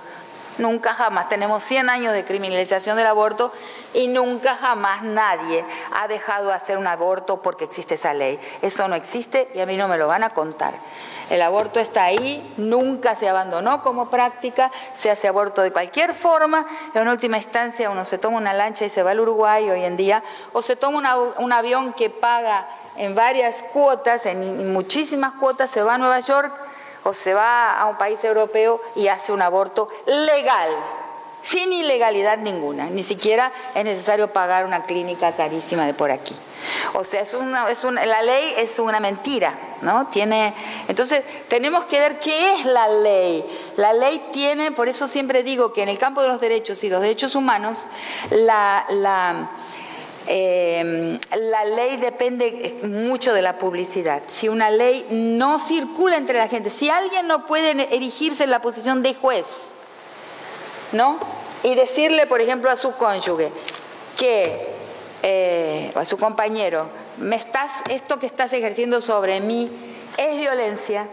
Nunca jamás. Tenemos 100 años de criminalización del aborto y nunca jamás nadie ha dejado de hacer un aborto porque existe esa ley. Eso no existe y a mí no me lo van a contar. El aborto está ahí, nunca se abandonó como práctica, se hace aborto de cualquier forma. En última instancia uno se toma una lancha y se va al Uruguay hoy en día, o se toma un avión que paga en varias cuotas, en muchísimas cuotas, se va a Nueva York o se va a un país europeo y hace un aborto legal, sin ilegalidad ninguna, ni siquiera es necesario pagar una clínica carísima de por aquí. O sea, es una, es la ley es una mentira, ¿no? Tiene, entonces, tenemos que ver qué es la ley. La ley tiene, por eso siempre digo que en el campo de los derechos y los derechos humanos, la, la eh, la ley depende mucho de la publicidad. Si una ley no circula entre la gente, si alguien no puede erigirse en la posición de juez, ¿no? Y decirle, por ejemplo, a su cónyuge que, eh, a su compañero, me estás, esto que estás ejerciendo sobre mí es violencia,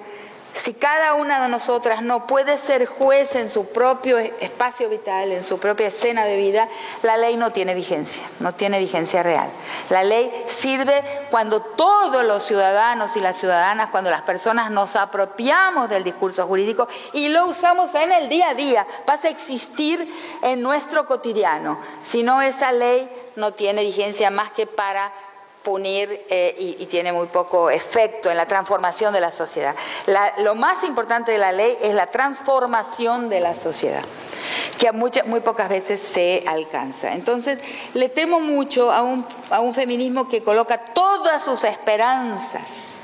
si cada una de nosotras no puede ser juez en su propio espacio vital, en su propia escena de vida, la ley no tiene vigencia, no tiene vigencia real. La ley sirve cuando todos los ciudadanos y las ciudadanas, cuando las personas nos apropiamos del discurso jurídico y lo usamos en el día a día, pasa a existir en nuestro cotidiano. Si no, esa ley no tiene vigencia más que para punir eh, y, tiene muy poco efecto en la transformación de la sociedad. lo más importante de la ley es la transformación de la sociedad que muchas, muy pocas veces se alcanza. Entonces, le temo mucho a un, a un feminismo que coloca todas sus esperanzas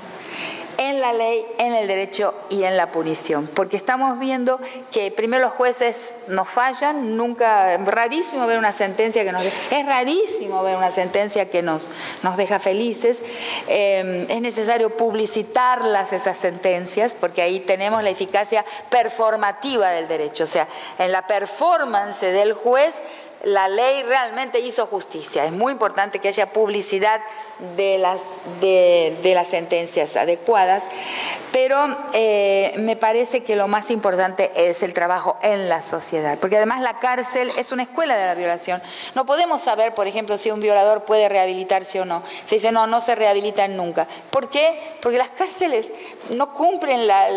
en la ley, en el derecho y en la punición, porque estamos viendo que primero los jueces nos fallan, nunca, rarísimo ver una sentencia que nos, es rarísimo ver una sentencia que nos, nos deja felices, eh, es necesario publicitarlas esas sentencias, porque ahí tenemos la eficacia performativa del derecho, o sea, en la performance del juez la ley realmente hizo justicia. Es muy importante que haya publicidad de las, de, las sentencias adecuadas, pero eh, me parece que lo más importante es el trabajo en la sociedad, porque además la cárcel es una escuela de la violación. No podemos saber, por ejemplo, si un violador puede rehabilitarse o no. Se dice, no, no se rehabilitan nunca. ¿Por qué? Porque las cárceles no cumplen la,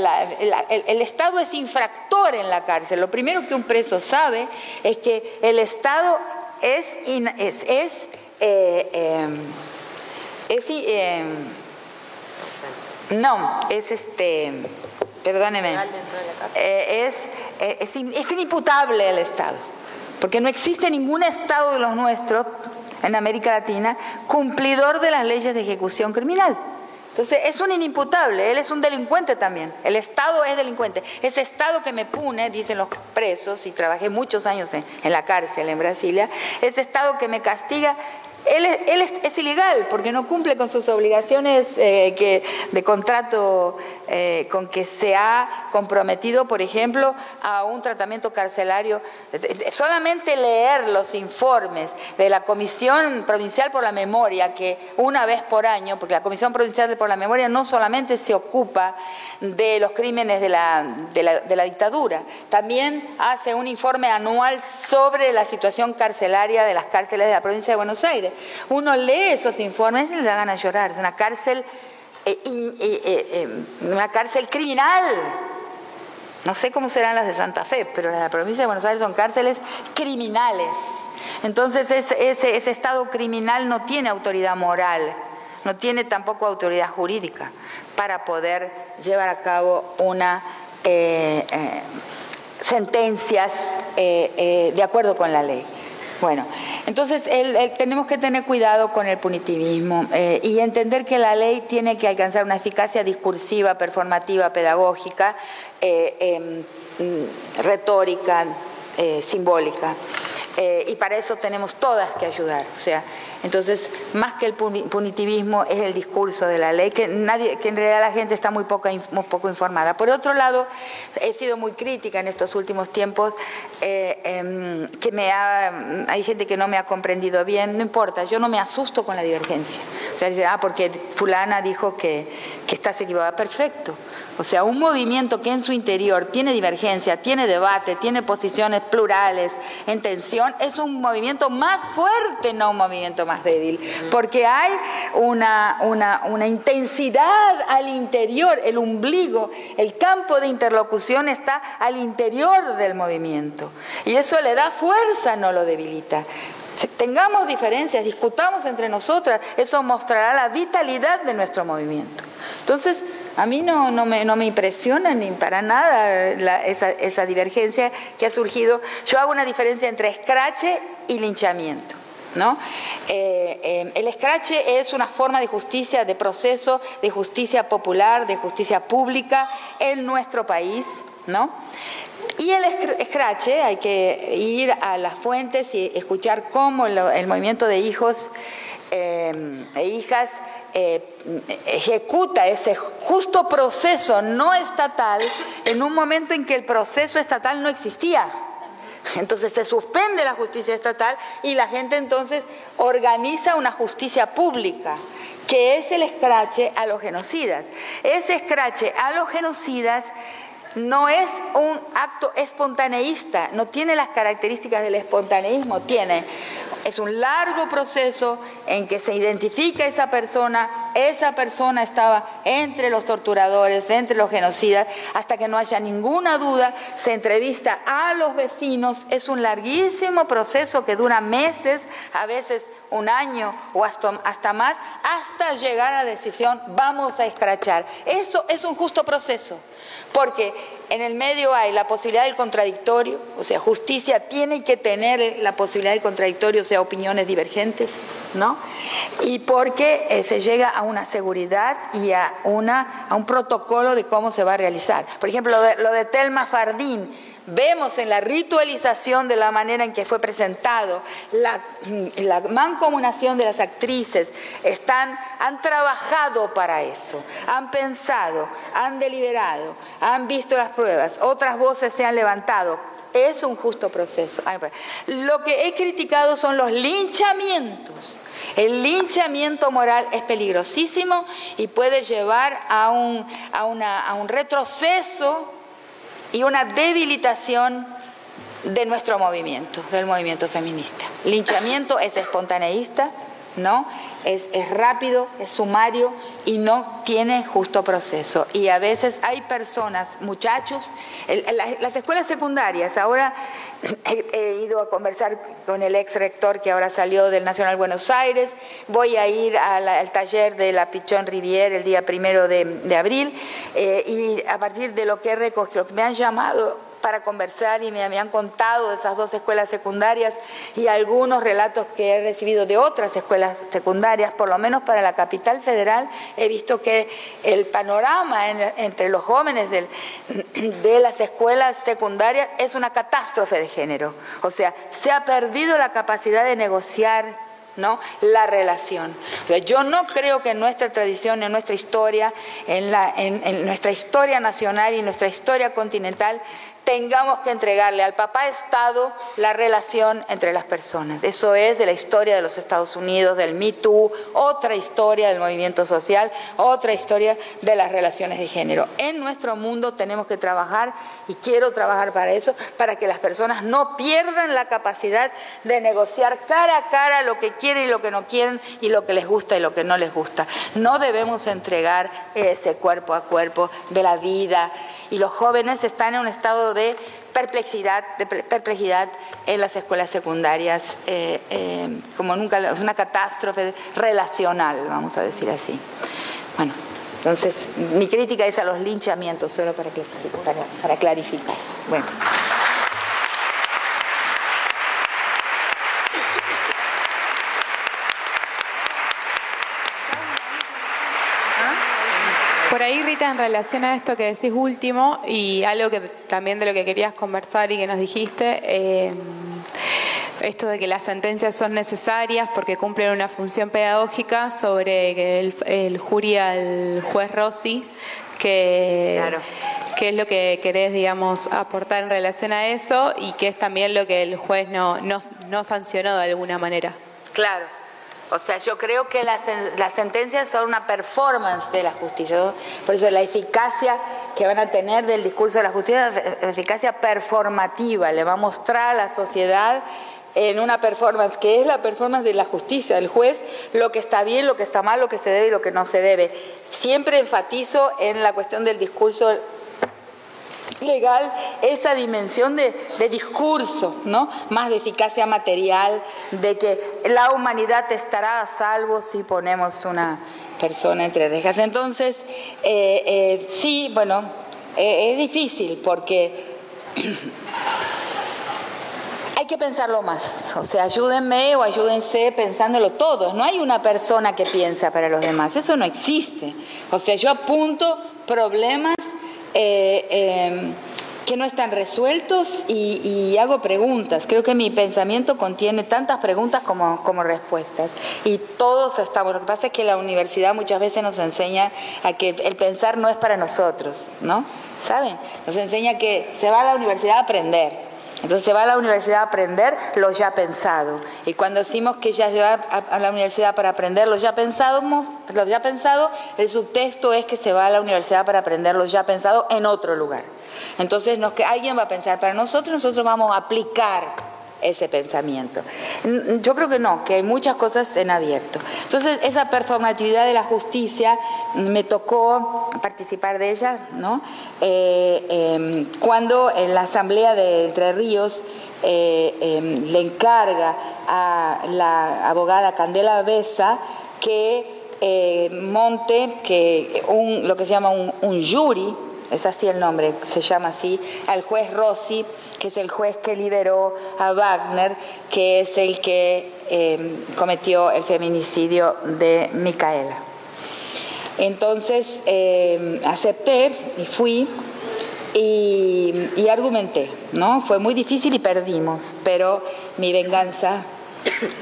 el Estado es infractor en la cárcel. Lo primero que un preso sabe es que el Estado es, es, es, eh, em, em, no, es este, perdóneme, eh, es, eh, es, es inimputable el Estado, porque no existe ningún Estado de los nuestros en América Latina cumplidor de las leyes de ejecución criminal. Entonces es un inimputable, él es un delincuente también, el Estado es delincuente. Ese Estado que me pune, dicen los presos, y trabajé muchos años en, la cárcel en Brasilia, ese Estado que me castiga él, es, ilegal porque no cumple con sus obligaciones eh, que, de contrato eh, con que se ha comprometido, por ejemplo, a un tratamiento carcelario. Solamente leer los informes de la Comisión Provincial por la Memoria, que una vez por año, porque la Comisión Provincial por la Memoria no solamente se ocupa de los crímenes de la, de la, dictadura, también hace un informe anual sobre la situación carcelaria de las cárceles de la provincia de Buenos Aires. Uno lee esos informes y le da ganas de llorar. Es una cárcel, eh, eh, eh, una cárcel criminal. No sé cómo serán las de Santa Fe, pero las de la provincia de Buenos Aires son cárceles criminales. Entonces ese, ese, Estado criminal no tiene autoridad moral, no tiene tampoco autoridad jurídica para poder llevar a cabo una sentencias de acuerdo con la ley. Bueno, entonces tenemos que tener cuidado con el punitivismo eh, y entender que la ley tiene que alcanzar una eficacia discursiva, performativa, pedagógica, eh, em, retórica, eh, y para eso tenemos todas que ayudar. O sea, entonces, más que el punitivismo es el discurso de la ley, que, nadie, que en realidad la gente está muy poco, muy poco informada. Por otro lado, he sido muy crítica en estos últimos tiempos, eh, em, que me hay gente que no me ha comprendido bien, no importa, yo no me asusto con la divergencia. O sea, dice, ah, porque fulana dijo que, que estás equivocada, perfecto. O sea, un movimiento que en su interior tiene divergencia, tiene debate, tiene posiciones plurales, en tensión, es un movimiento más fuerte, no un movimiento más débil, porque hay una, una, intensidad al interior, el ombligo, el campo de interlocución está al interior del movimiento. Y eso le da fuerza, no lo debilita. Tengamos diferencias, discutamos entre nosotras, eso mostrará la vitalidad de nuestro movimiento. Entonces, a mí no, no, me, no me impresiona ni para nada esa, esa, divergencia que ha surgido. Yo hago una diferencia entre escrache y linchamiento. ¿No? Eh, eh, el escrache es una forma de justicia, de proceso de justicia popular, de justicia pública en nuestro país, ¿no? Y el escrache, hay que ir a las fuentes y escuchar cómo el movimiento de hijos eh, e hijas eh, ejecuta ese justo proceso no estatal en un momento en que el proceso estatal no existía. Entonces se suspende la justicia estatal y la gente entonces organiza una justicia pública, que es el escrache a los genocidas. Ese escrache a los genocidas no es un acto espontaneísta, no tiene las características del espontaneísmo, tiene, es un largo proceso en que se identifica esa persona, esa persona estaba entre los torturadores, entre los genocidas, hasta que no haya ninguna duda, se entrevista a los vecinos, es un larguísimo proceso que dura meses, a veces un año o hasta, hasta más, hasta llegar a la decisión, vamos a escrachar. Eso es un justo proceso. Porque en el medio hay la posibilidad del contradictorio, o sea, justicia tiene que tener la posibilidad del contradictorio, o sea, opiniones divergentes, ¿no? Y porque eh, se llega a una seguridad y a, una, a un protocolo de cómo se va a realizar. Por ejemplo, lo de, lo de Telma Fardín, vemos en la ritualización de la manera en que fue presentado, la, mancomunación de las actrices, están, han trabajado para eso, han pensado, han deliberado, han visto las pruebas, otras voces se han levantado. Es un justo proceso. Pues, lo que he criticado son los linchamientos. El linchamiento moral es peligrosísimo y puede llevar a un, a una, a un retroceso y una debilitación de nuestro movimiento, del movimiento feminista. Linchamiento es espontaneísta, ¿no? Es, rápido, es sumario y no tiene justo proceso. Y a veces hay personas, muchachos, las escuelas secundarias, ahora he, ido a conversar con el ex rector que ahora salió del Nacional Buenos Aires, voy a ir al taller de la Pichón Rivier el día primero de, abril eh, y a partir de lo que he recogido, me han llamado para conversar y me, han contado de esas dos escuelas secundarias y algunos relatos que he recibido de otras escuelas secundarias, por lo menos para la capital federal, he visto que el panorama entre los jóvenes de las escuelas secundarias es una catástrofe de género. O sea, se ha perdido la capacidad de negociar ¿no? la relación. O sea, yo no creo que en nuestra tradición, en nuestra historia, en, en nuestra historia nacional y nuestra historia continental, tengamos que entregarle al papá Estado la relación entre las personas. Eso es de la historia de los Estados Unidos, del Me Too, otra historia del movimiento social, otra historia de las relaciones de género. En nuestro mundo tenemos que trabajar, y quiero trabajar para eso, para que las personas no pierdan la capacidad de negociar cara a cara lo que quieren y lo que no quieren, y lo que les gusta y lo que no les gusta. No debemos entregar ese cuerpo a cuerpo de la vida y los jóvenes están en un estado de perplejidad, de perplejidad en las escuelas secundarias, eh, eh, como nunca, es una catástrofe relacional, vamos a decir así. Bueno, entonces mi crítica es a los linchamientos, solo para, para, para clarificar. Bueno. Por ahí, Rita, en relación a esto que decís último y algo que también de lo que querías conversar y que nos dijiste, eh, esto de que las sentencias son necesarias porque cumplen una función pedagógica sobre el, el jury al juez Rossi, que, es lo que querés, digamos, aportar en relación a eso y que es también lo que el juez no, no, sancionó de alguna manera. Claro. O sea, yo creo que las, las sentencias son una performance de la justicia. Por eso la eficacia que van a tener del discurso de la justicia, eficacia performativa, le va a mostrar a la sociedad en una performance, que es la performance de la justicia, del juez, lo que está bien, lo que está mal, lo que se debe y lo que no se debe. Siempre enfatizo en la cuestión del discurso legal esa dimensión de, discurso, ¿no? Más de eficacia material, de que la humanidad estará a salvo si ponemos una persona entre rejas. Entonces, eh, eh, sí, bueno, eh, es difícil porque (clears throat) hay que pensarlo más. O sea, ayúdenme o ayúdense pensándolo todos. No hay una persona que piensa para los demás. Eso no existe. O sea, yo apunto problemas eh, em, que no están resueltos y, hago preguntas. Creo que mi pensamiento contiene tantas preguntas como, como respuestas. Y todos estamos. Lo que pasa es que la universidad muchas veces nos enseña a que el pensar no es para nosotros, ¿no? ¿Saben? Nos enseña que se va a la universidad a aprender entonces se va a la universidad a aprender lo ya pensado. Y cuando decimos que ella se va a, la universidad para aprender lo ya pensado, lo ya pensado, el subtexto es que se va a la universidad para aprender lo ya pensado en otro lugar. Entonces que alguien va a pensar para nosotros, nosotros vamos a aplicar ese pensamiento. Yo creo que no, que hay muchas cosas en abierto. Entonces, esa performatividad de la justicia me tocó participar de ella, ¿no? Eh, em, cuando en la Asamblea de Entre Ríos eh, em, le encarga a la abogada Candela Besa que eh, monte que un, lo que se llama un, un jury, es así el nombre, se llama así, al juez Rossi, que es el juez que liberó a Wagner, que es el que em, cometió el feminicidio de Micaela. Entonces em, acepté y fui y, y, argumenté, ¿no? Fue muy difícil y perdimos, pero mi venganza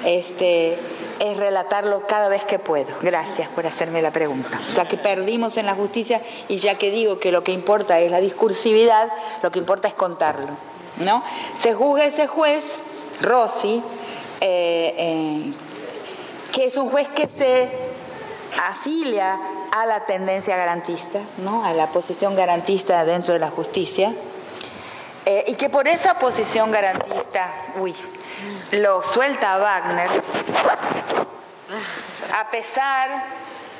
este, es relatarlo cada vez que puedo. Gracias por hacerme la pregunta. Ya que perdimos en la justicia y ya que digo que lo que importa es la discursividad, lo que importa es contarlo. ¿no? Se juzga ese juez, Rossi, eh, eh, que es un juez que se afilia a la tendencia garantista, ¿no? a la posición garantista dentro de la justicia, eh, y que por esa posición garantista, uy, lo suelta a Wagner, a pesar,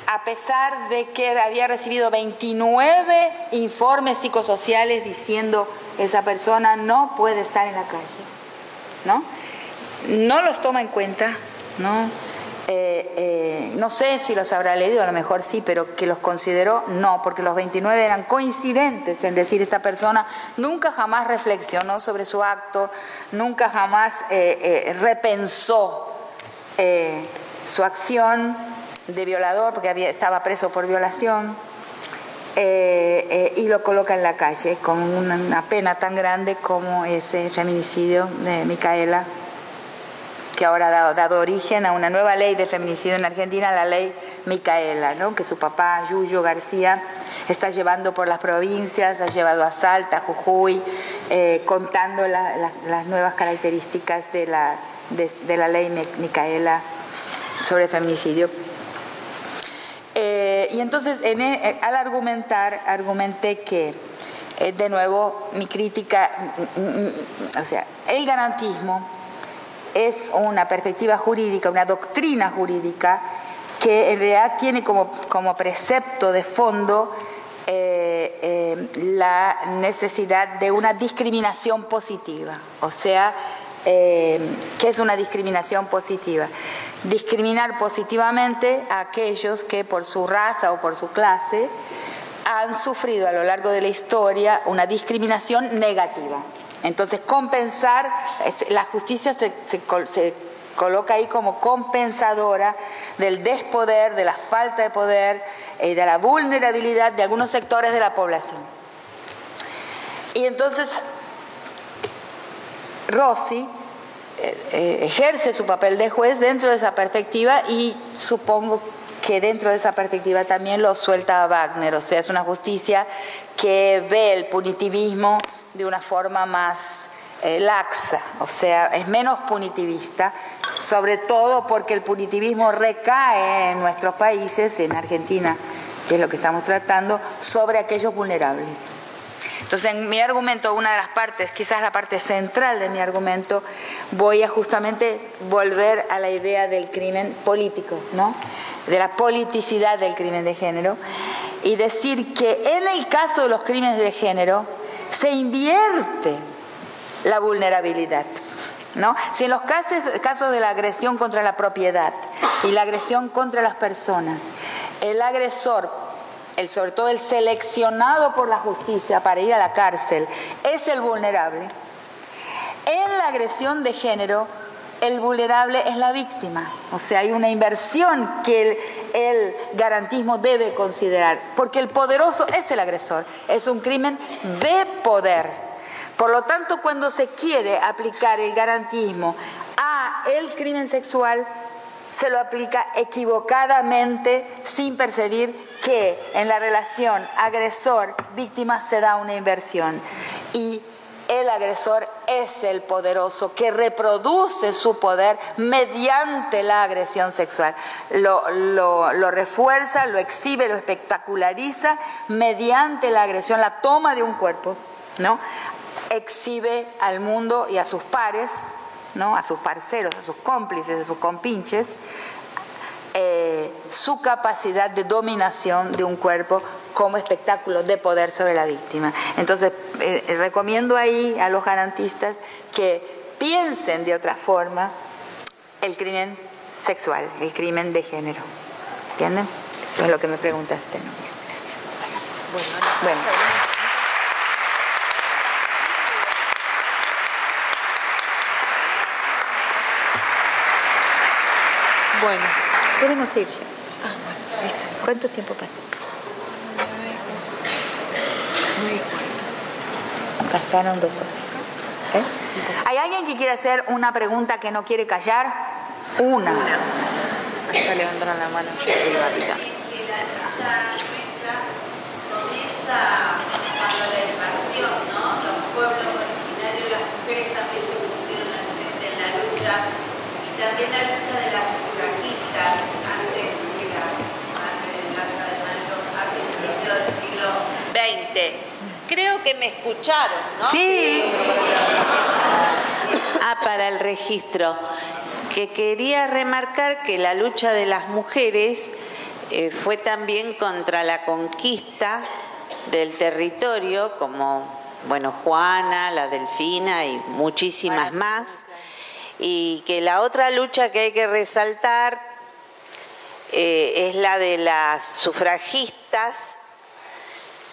a pesar de que había recibido 29 informes psicosociales diciendo esa persona no puede estar en la calle, ¿no? No los toma en cuenta, ¿no? Eh, eh, no sé si los habrá leído, a lo mejor sí, pero que los consideró, no, porque los 29 eran coincidentes en decir esta persona nunca jamás reflexionó sobre su acto, nunca jamás eh, repensó su acción de violador, porque había, estaba preso por violación, y lo coloca en la calle con una pena tan grande como ese feminicidio de Micaela que ahora ha dado, origen a una nueva ley de feminicidio en Argentina, la ley Micaela, ¿no? que su papá, Yuyo García, está llevando por las provincias, ha llevado a Salta, Jujuy, eh, contando las nuevas características de la, de, la ley Micaela sobre feminicidio. Eh, y entonces, en, e, al argumentar, argumenté que, eh, de nuevo, mi crítica, mm, mm, mm, o sea, el garantismo es una perspectiva jurídica, una doctrina jurídica que en realidad tiene como, como precepto de fondo eh, eh, la necesidad de una discriminación positiva. O sea, eh, ¿qué es una discriminación positiva? Discriminar positivamente a aquellos que por su raza o por su clase han sufrido a lo largo de la historia una discriminación negativa. Entonces, compensar, la justicia se, coloca ahí como compensadora del despoder, de la falta de poder y de la vulnerabilidad de algunos sectores de la población. Y entonces Rossi eh, eh, ejerce su papel de juez dentro de esa perspectiva y supongo que dentro de esa perspectiva también lo suelta a Wagner, o sea, es una justicia que ve el punitivismo de una forma más eh, laxa, o sea, es menos punitivista, sobre todo porque el punitivismo recae en nuestros países, en Argentina, que es lo que estamos tratando, sobre aquellos vulnerables. Entonces, en mi argumento, una de las partes, quizás la parte central de mi argumento, voy a justamente volver a la idea del crimen político, ¿no? de la politicidad del crimen de género, y decir que en el caso de los crímenes de género se invierte la vulnerabilidad. ¿No? Si en los casos, casos de la agresión contra la propiedad y la agresión contra las personas, el agresor el, sobre todo el seleccionado por la justicia para ir a la cárcel, es el vulnerable. En la agresión de género, el vulnerable es la víctima. O sea, hay una inversión que el, garantismo debe considerar, porque el poderoso es el agresor, es un crimen de poder. Por lo tanto, cuando se quiere aplicar el garantismo a el crimen sexual, se lo aplica equivocadamente sin percibir que en la relación agresor-víctima se da una inversión y el agresor es el poderoso que reproduce su poder mediante la agresión sexual. Lo, refuerza, lo exhibe, lo espectaculariza mediante la agresión, la toma de un cuerpo, ¿no? Exhibe al mundo y a sus pares a sus parceros, a sus cómplices, a sus compinches, eh, su capacidad de dominación de un cuerpo como espectáculo de poder sobre la víctima. Entonces, eh, recomiendo ahí a los garantistas que piensen de otra forma el crimen sexual, el crimen de género. ¿Entienden? Eso es lo que me preguntaste. bueno. Bueno. Podemos ir. Ah, bueno, listo. ¿Cuánto tiempo pasa? Pasaron dos horas. ¿Eh? ¿Hay alguien que quiere hacer una pregunta que no quiere callar? Una. Allá levantaron la mano. también la lucha de las sufragistas antes de la, de Mayo a principios del siglo XX. Creo que me escucharon, ¿no? Sí. Ah, para el registro. Que quería remarcar que la lucha de las mujeres eh, fue también contra la conquista del territorio, como, bueno, Juana, la Delfina y muchísimas más y que la otra lucha que hay que resaltar eh, es la de las sufragistas,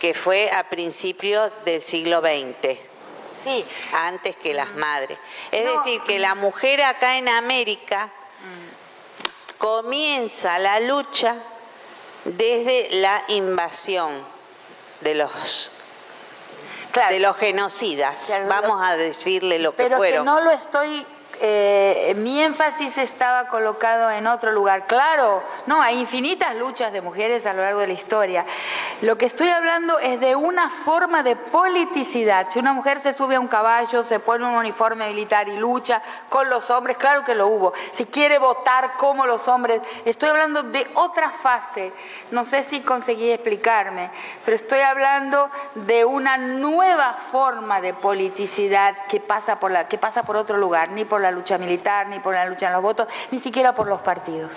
que fue a principios del siglo XX. Sí. Antes que las madres. Es decir, que la mujer acá en América comienza la lucha desde la invasión de los de los genocidas, vamos a decirle lo que pero fueron. Que no lo estoy eh, mi énfasis estaba colocado en otro lugar. Claro, no, hay infinitas luchas de mujeres a lo largo de la historia. Lo que estoy hablando es de una forma de politicidad. Si una mujer se sube a un caballo, se pone un uniforme militar y lucha con los hombres, claro que lo hubo. Si quiere votar como los hombres, estoy hablando de otra fase. No sé si conseguí explicarme, pero estoy hablando de una nueva forma de politicidad que pasa por, la, que pasa por otro lugar, ni por la lucha militar, ni por la lucha en los votos, ni siquiera por los partidos.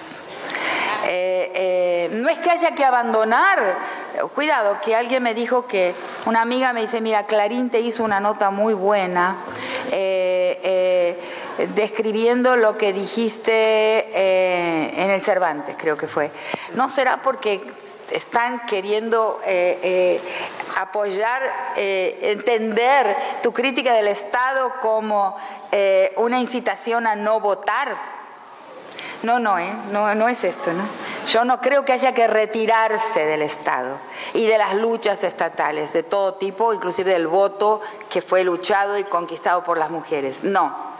Eh, eh, no es que haya que abandonar, cuidado, que alguien me dijo que, una amiga me dice, mira, Clarín te hizo una nota muy buena eh, describiendo lo que dijiste en el Cervantes, creo que fue. ¿No será porque están queriendo apoyar, entender tu crítica del Estado como una incitación a no votar? No, no, ¿eh? no, no es esto, ¿no? Yo no creo que haya que retirarse del Estado y de las luchas estatales de todo tipo, inclusive del voto que fue luchado y conquistado por las mujeres. No,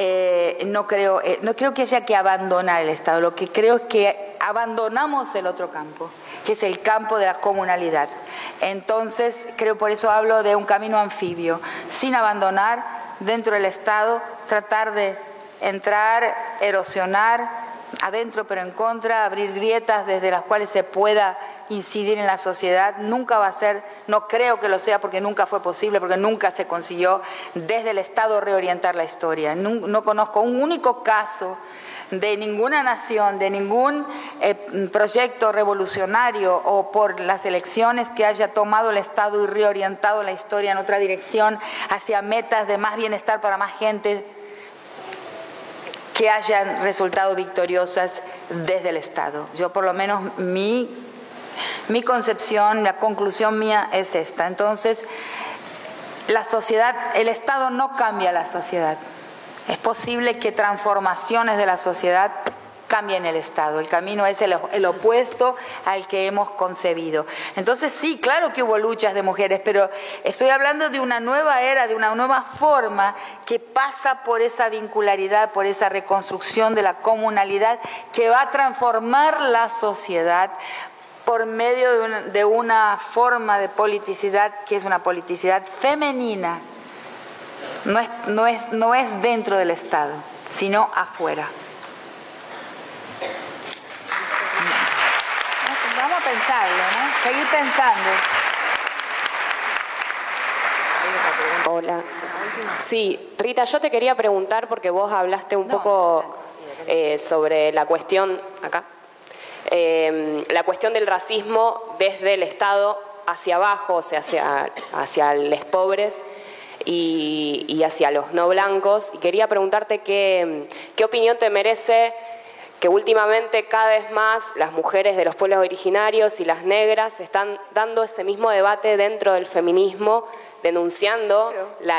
eh, no, creo, eh, no creo que haya que abandonar el Estado, lo que creo es que abandonamos el otro campo, que es el campo de la comunalidad. Entonces, creo por eso hablo de un camino anfibio, sin abandonar dentro del Estado, tratar de entrar, erosionar adentro pero en contra, abrir grietas desde las cuales se pueda incidir en la sociedad. Nunca va a ser, no creo que lo sea porque nunca fue posible, porque nunca se consiguió desde el Estado reorientar la historia. No, conozco un único caso de ninguna nación, de ningún eh, proyecto revolucionario o por las elecciones que haya tomado el Estado y reorientado la historia en otra dirección hacia metas de más bienestar para más gente que hayan resultado victoriosas desde el Estado. Yo por lo menos mi, mi concepción, la conclusión mía es esta. Entonces, la sociedad, el Estado no cambia la sociedad. Es posible que transformaciones de la sociedad cambia en el Estado. El camino es el, opuesto al que hemos concebido. Entonces sí, claro que hubo luchas de mujeres, pero estoy hablando de una nueva era, de una nueva forma que pasa por esa vincularidad, por esa reconstrucción de la comunalidad, que va a transformar la sociedad por medio de una, forma de politicidad que es una politicidad femenina. No es dentro del Estado, sino afuera. Vamos a pensarlo, ¿no? Seguir pensando. Hola. Sí, Rita, yo te quería preguntar porque vos hablaste un poco eh, sobre la cuestión, acá, eh, la cuestión del racismo desde el Estado hacia abajo, o sea, hacia, hacia los pobres y, y, hacia los no blancos. Y quería preguntarte qué, qué opinión te merece que últimamente cada vez más las mujeres de los pueblos originarios y las negras están dando ese mismo debate dentro del feminismo, denunciando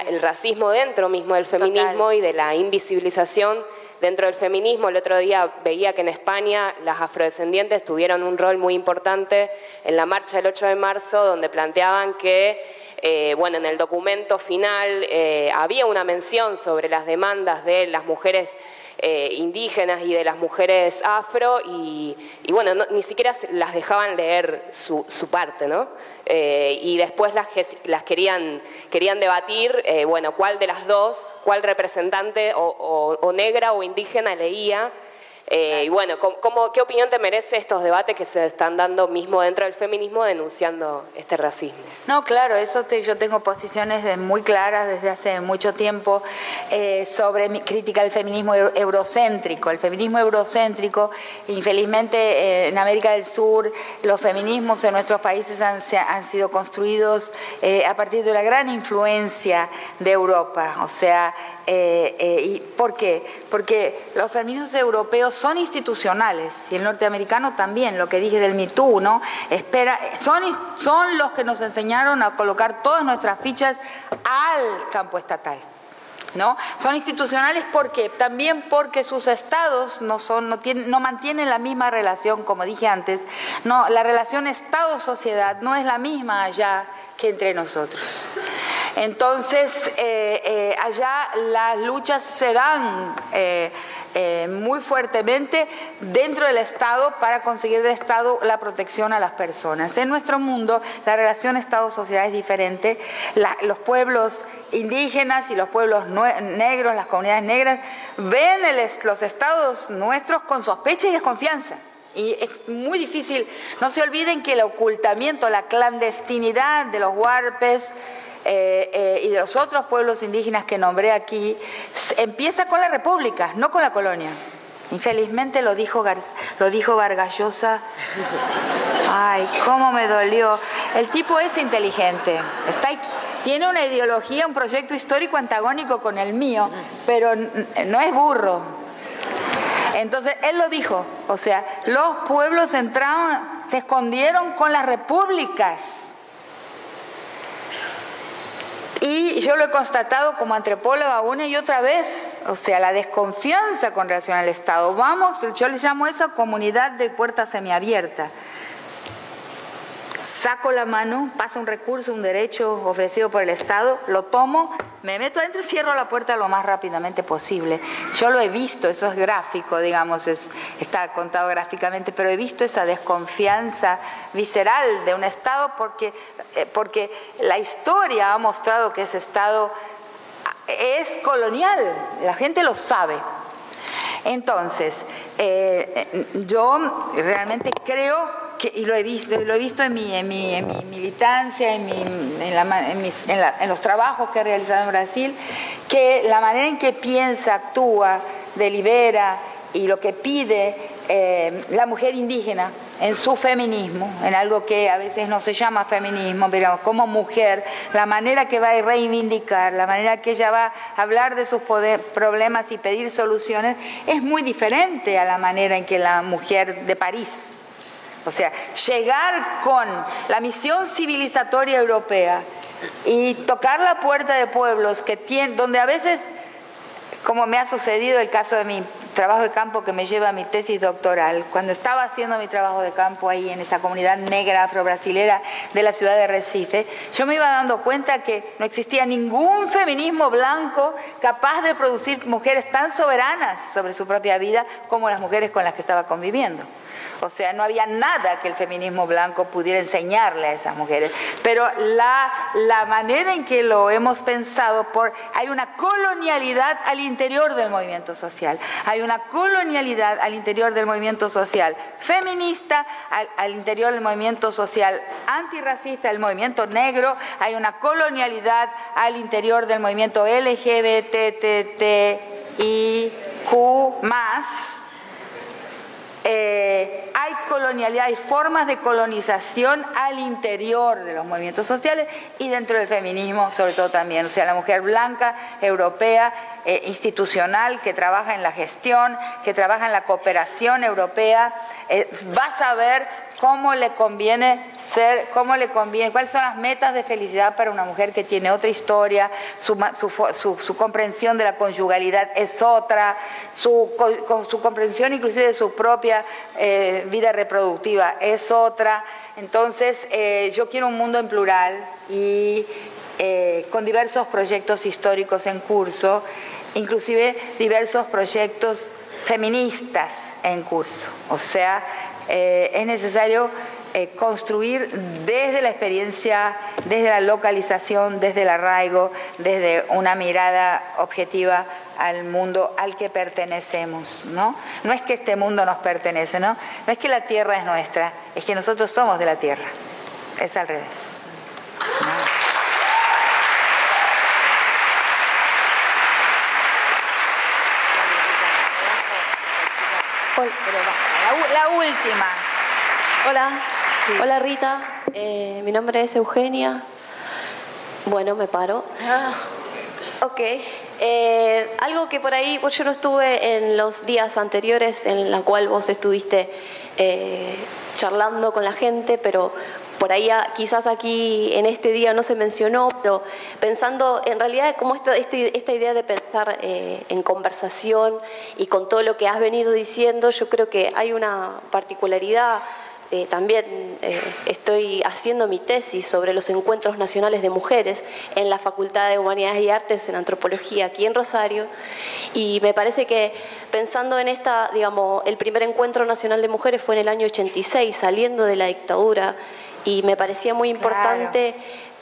el racismo dentro mismo del feminismo y de la invisibilización dentro del feminismo. El otro día veía que en España las afrodescendientes tuvieron un rol muy importante en la marcha del 8 de marzo, donde planteaban que eh, bueno, en el documento final eh, había una mención sobre las demandas de las mujeres eh, indígenas y de las mujeres afro y, bueno, ni siquiera las dejaban leer su, parte, ¿no? Eh, y después las, las querían, querían debatir, eh, bueno, cuál de las dos, cuál representante o negra o indígena leía eh, y bueno, ¿cómo, ¿qué opinión te merece estos debates que se están dando mismo dentro del feminismo denunciando este racismo? No, claro, eso yo tengo posiciones muy claras desde hace mucho tiempo eh, sobre mi crítica al feminismo eurocéntrico. El feminismo eurocéntrico, infelizmente eh, en América del Sur, los feminismos en nuestros países han, han sido construidos a partir de una gran influencia de Europa. O sea, eh, eh, ¿y ¿Por qué? Porque los feminismos europeos son institucionales y el norteamericano también, lo que dije del Me ¿no? Espera, son, son los que nos enseñaron a colocar todas nuestras fichas al campo estatal. ¿No? Son institucionales porque también porque sus estados no son no tienen no mantienen la misma relación como dije antes, no la relación estado-sociedad no es la misma allá que entre nosotros. Entonces, eh, eh, allá las luchas se dan eh, muy fuertemente dentro del Estado para conseguir del Estado la protección a las personas. En nuestro mundo, la relación Estado-sociedad es diferente. los pueblos indígenas y los pueblos negros, las comunidades negras, ven los estados nuestros con sospecha y desconfianza. Y es muy difícil, no se olviden que el ocultamiento, la clandestinidad de los huarpes, eh, eh, y de los otros pueblos indígenas que nombré aquí, empieza con la República, no con la colonia. Infelizmente lo dijo, lo dijo Vargallosa. Ay, cómo me dolió. El tipo es inteligente, está, tiene una ideología, un proyecto histórico antagónico con el mío, pero no es burro. Entonces, él lo dijo, o sea, los pueblos entraron, se escondieron con las repúblicas y yo lo he constatado como antropóloga una y otra vez. o sea, la desconfianza con relación al Estado. Vamos, yo le llamo eso comunidad de puerta semiabierta saco la mano, pasa un recurso, un derecho ofrecido por el Estado, lo tomo, me meto adentro y cierro la puerta lo más rápidamente posible. Yo lo he visto, eso es gráfico, digamos, está contado gráficamente, pero he visto esa desconfianza visceral de un Estado porque, eh, porque la historia ha mostrado que ese Estado es colonial, la gente lo sabe. Entonces, eh, eh, yo realmente creo y lo he visto, lo he visto en mi, en mi, en mi militancia, en, en, los trabajos que he realizado en Brasil, que la manera en que piensa, actúa, delibera y lo que pide eh, la mujer indígena en su feminismo, en algo que a veces no se llama feminismo, pero como mujer, la manera que va a reivindicar, la manera que ella va a hablar de sus problemas y pedir soluciones, es muy diferente a la manera en que la mujer de París o sea, llegar con la misión civilizatoria europea y tocar la puerta de pueblos que tienen, donde a veces, como me ha sucedido el caso de mi trabajo de campo que me lleva a mi tesis doctoral, cuando estaba haciendo mi trabajo de campo ahí en esa comunidad negra afro-brasilera de la ciudad de Recife, yo me iba dando cuenta que no existía ningún feminismo blanco capaz de producir mujeres tan soberanas sobre su propia vida como las mujeres con las que estaba conviviendo. O sea, no había nada que el feminismo blanco pudiera enseñarle a esas mujeres. Pero la, la manera en que lo hemos pensado, por, hay una colonialidad al interior del movimiento social. Hay una colonialidad al interior del movimiento social feminista, al, interior del movimiento social antirracista, el movimiento negro. Hay una colonialidad al interior del movimiento LGBTTIQ más eh, hay colonialidad, hay formas de colonización al interior de los movimientos sociales y dentro del feminismo, sobre todo también. O sea, la mujer blanca, europea, eh, institucional, que trabaja en la gestión, que trabaja en la cooperación europea, eh, va a saber cómo le conviene ser, cómo le conviene, cuáles son las metas de felicidad para una mujer que tiene otra historia, su, su, comprensión de la conyugalidad es otra, su, su comprensión inclusive de su propia eh, vida reproductiva es otra. Entonces, eh, yo quiero un mundo en plural y eh, con diversos proyectos históricos en curso, inclusive diversos proyectos feministas en curso. O sea, eh, es necesario eh, construir desde la experiencia, desde la localización, desde el arraigo, desde una mirada objetiva al mundo al que pertenecemos, ¿no? No es que este mundo nos pertenece, ¿no? No es que la tierra es nuestra, es que nosotros somos de la tierra. Es al revés. La, última. Hola, hola Rita, eh, mi nombre es Eugenia. Bueno, me paro. Ah. Ok, eh, algo que por ahí, pues yo no estuve en los días anteriores en la cual vos estuviste eh, charlando con la gente, pero por ahí quizás aquí en este día no se mencionó, pero pensando en realidad como esta, este, esta idea de pensar eh, en conversación y con todo lo que has venido diciendo, yo creo que hay una particularidad. Eh, también eh, estoy haciendo mi tesis sobre los encuentros nacionales de mujeres en la Facultad de Humanidades y Artes en Antropología aquí en Rosario y me parece que pensando en esta, digamos, el primer encuentro nacional de mujeres fue en el año 86, saliendo de la dictadura y me parecía muy importante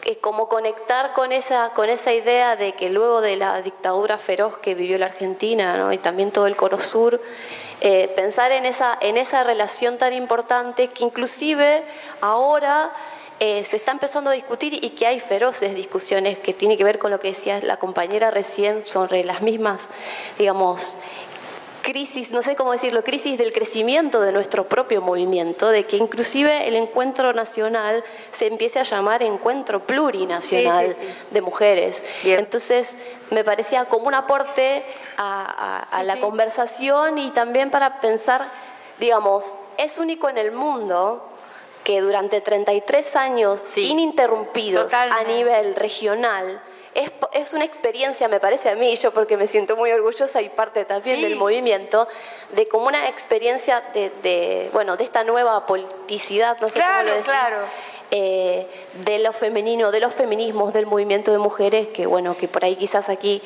eh, como conectar con esa, con esa idea de que luego de la dictadura feroz que vivió la Argentina y también todo el Cono Sur, eh, pensar en esa, en esa relación tan importante que inclusive ahora eh, se está empezando a discutir y que hay feroces discusiones que tiene que ver con lo que decía la compañera recién sobre las mismas, digamos, crisis, no sé cómo decirlo, crisis del crecimiento de nuestro propio movimiento, de que inclusive el encuentro nacional se empiece a llamar encuentro plurinacional de mujeres. Entonces, me parecía como un aporte a, la conversación y también para pensar, digamos, es único en el mundo que durante 33 años ininterrumpidos a nivel regional, es, es, una experiencia, me parece a mí, yo porque me siento muy orgullosa y parte también del movimiento, de como una experiencia de, bueno, de esta nueva politicidad, no sé cómo lo decís, claro. Eh, de lo femenino, de los feminismos, del movimiento de mujeres, que bueno, que por ahí quizás aquí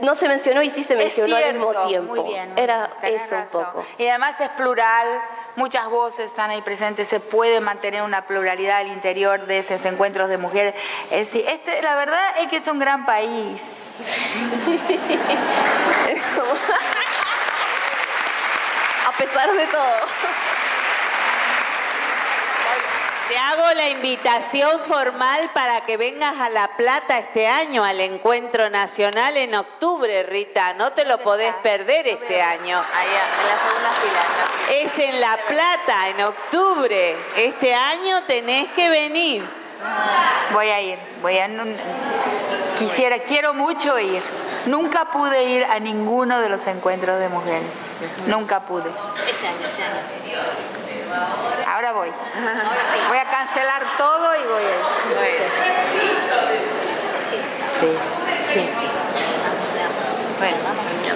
no se mencionó y sí se mencionó al mismo tiempo. Era eso un poco. Y además es plural, muchas voces están ahí presentes, se puede mantener una pluralidad al interior de esos encuentros de mujeres. Es este, la verdad es que es un gran país. (laughs) A pesar de todo. Te hago la invitación formal para que vengas a La Plata este año al encuentro nacional en octubre, Rita. No te lo podés perder este año. Allá, en la segunda fila. Es en La Plata, en octubre. Este año tenés que venir. Voy a ir, voy a quisiera, quiero mucho ir. Nunca pude ir a ninguno de los encuentros de mujeres. Nunca pude. Este año, este año. Ahora voy. Voy a cancelar todo y voy a ir. Sí,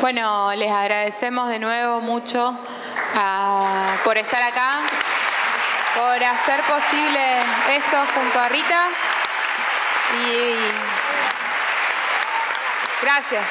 Bueno, les agradecemos de nuevo mucho ah, por estar acá, por hacer posible esto junto a Rita. Y gracias.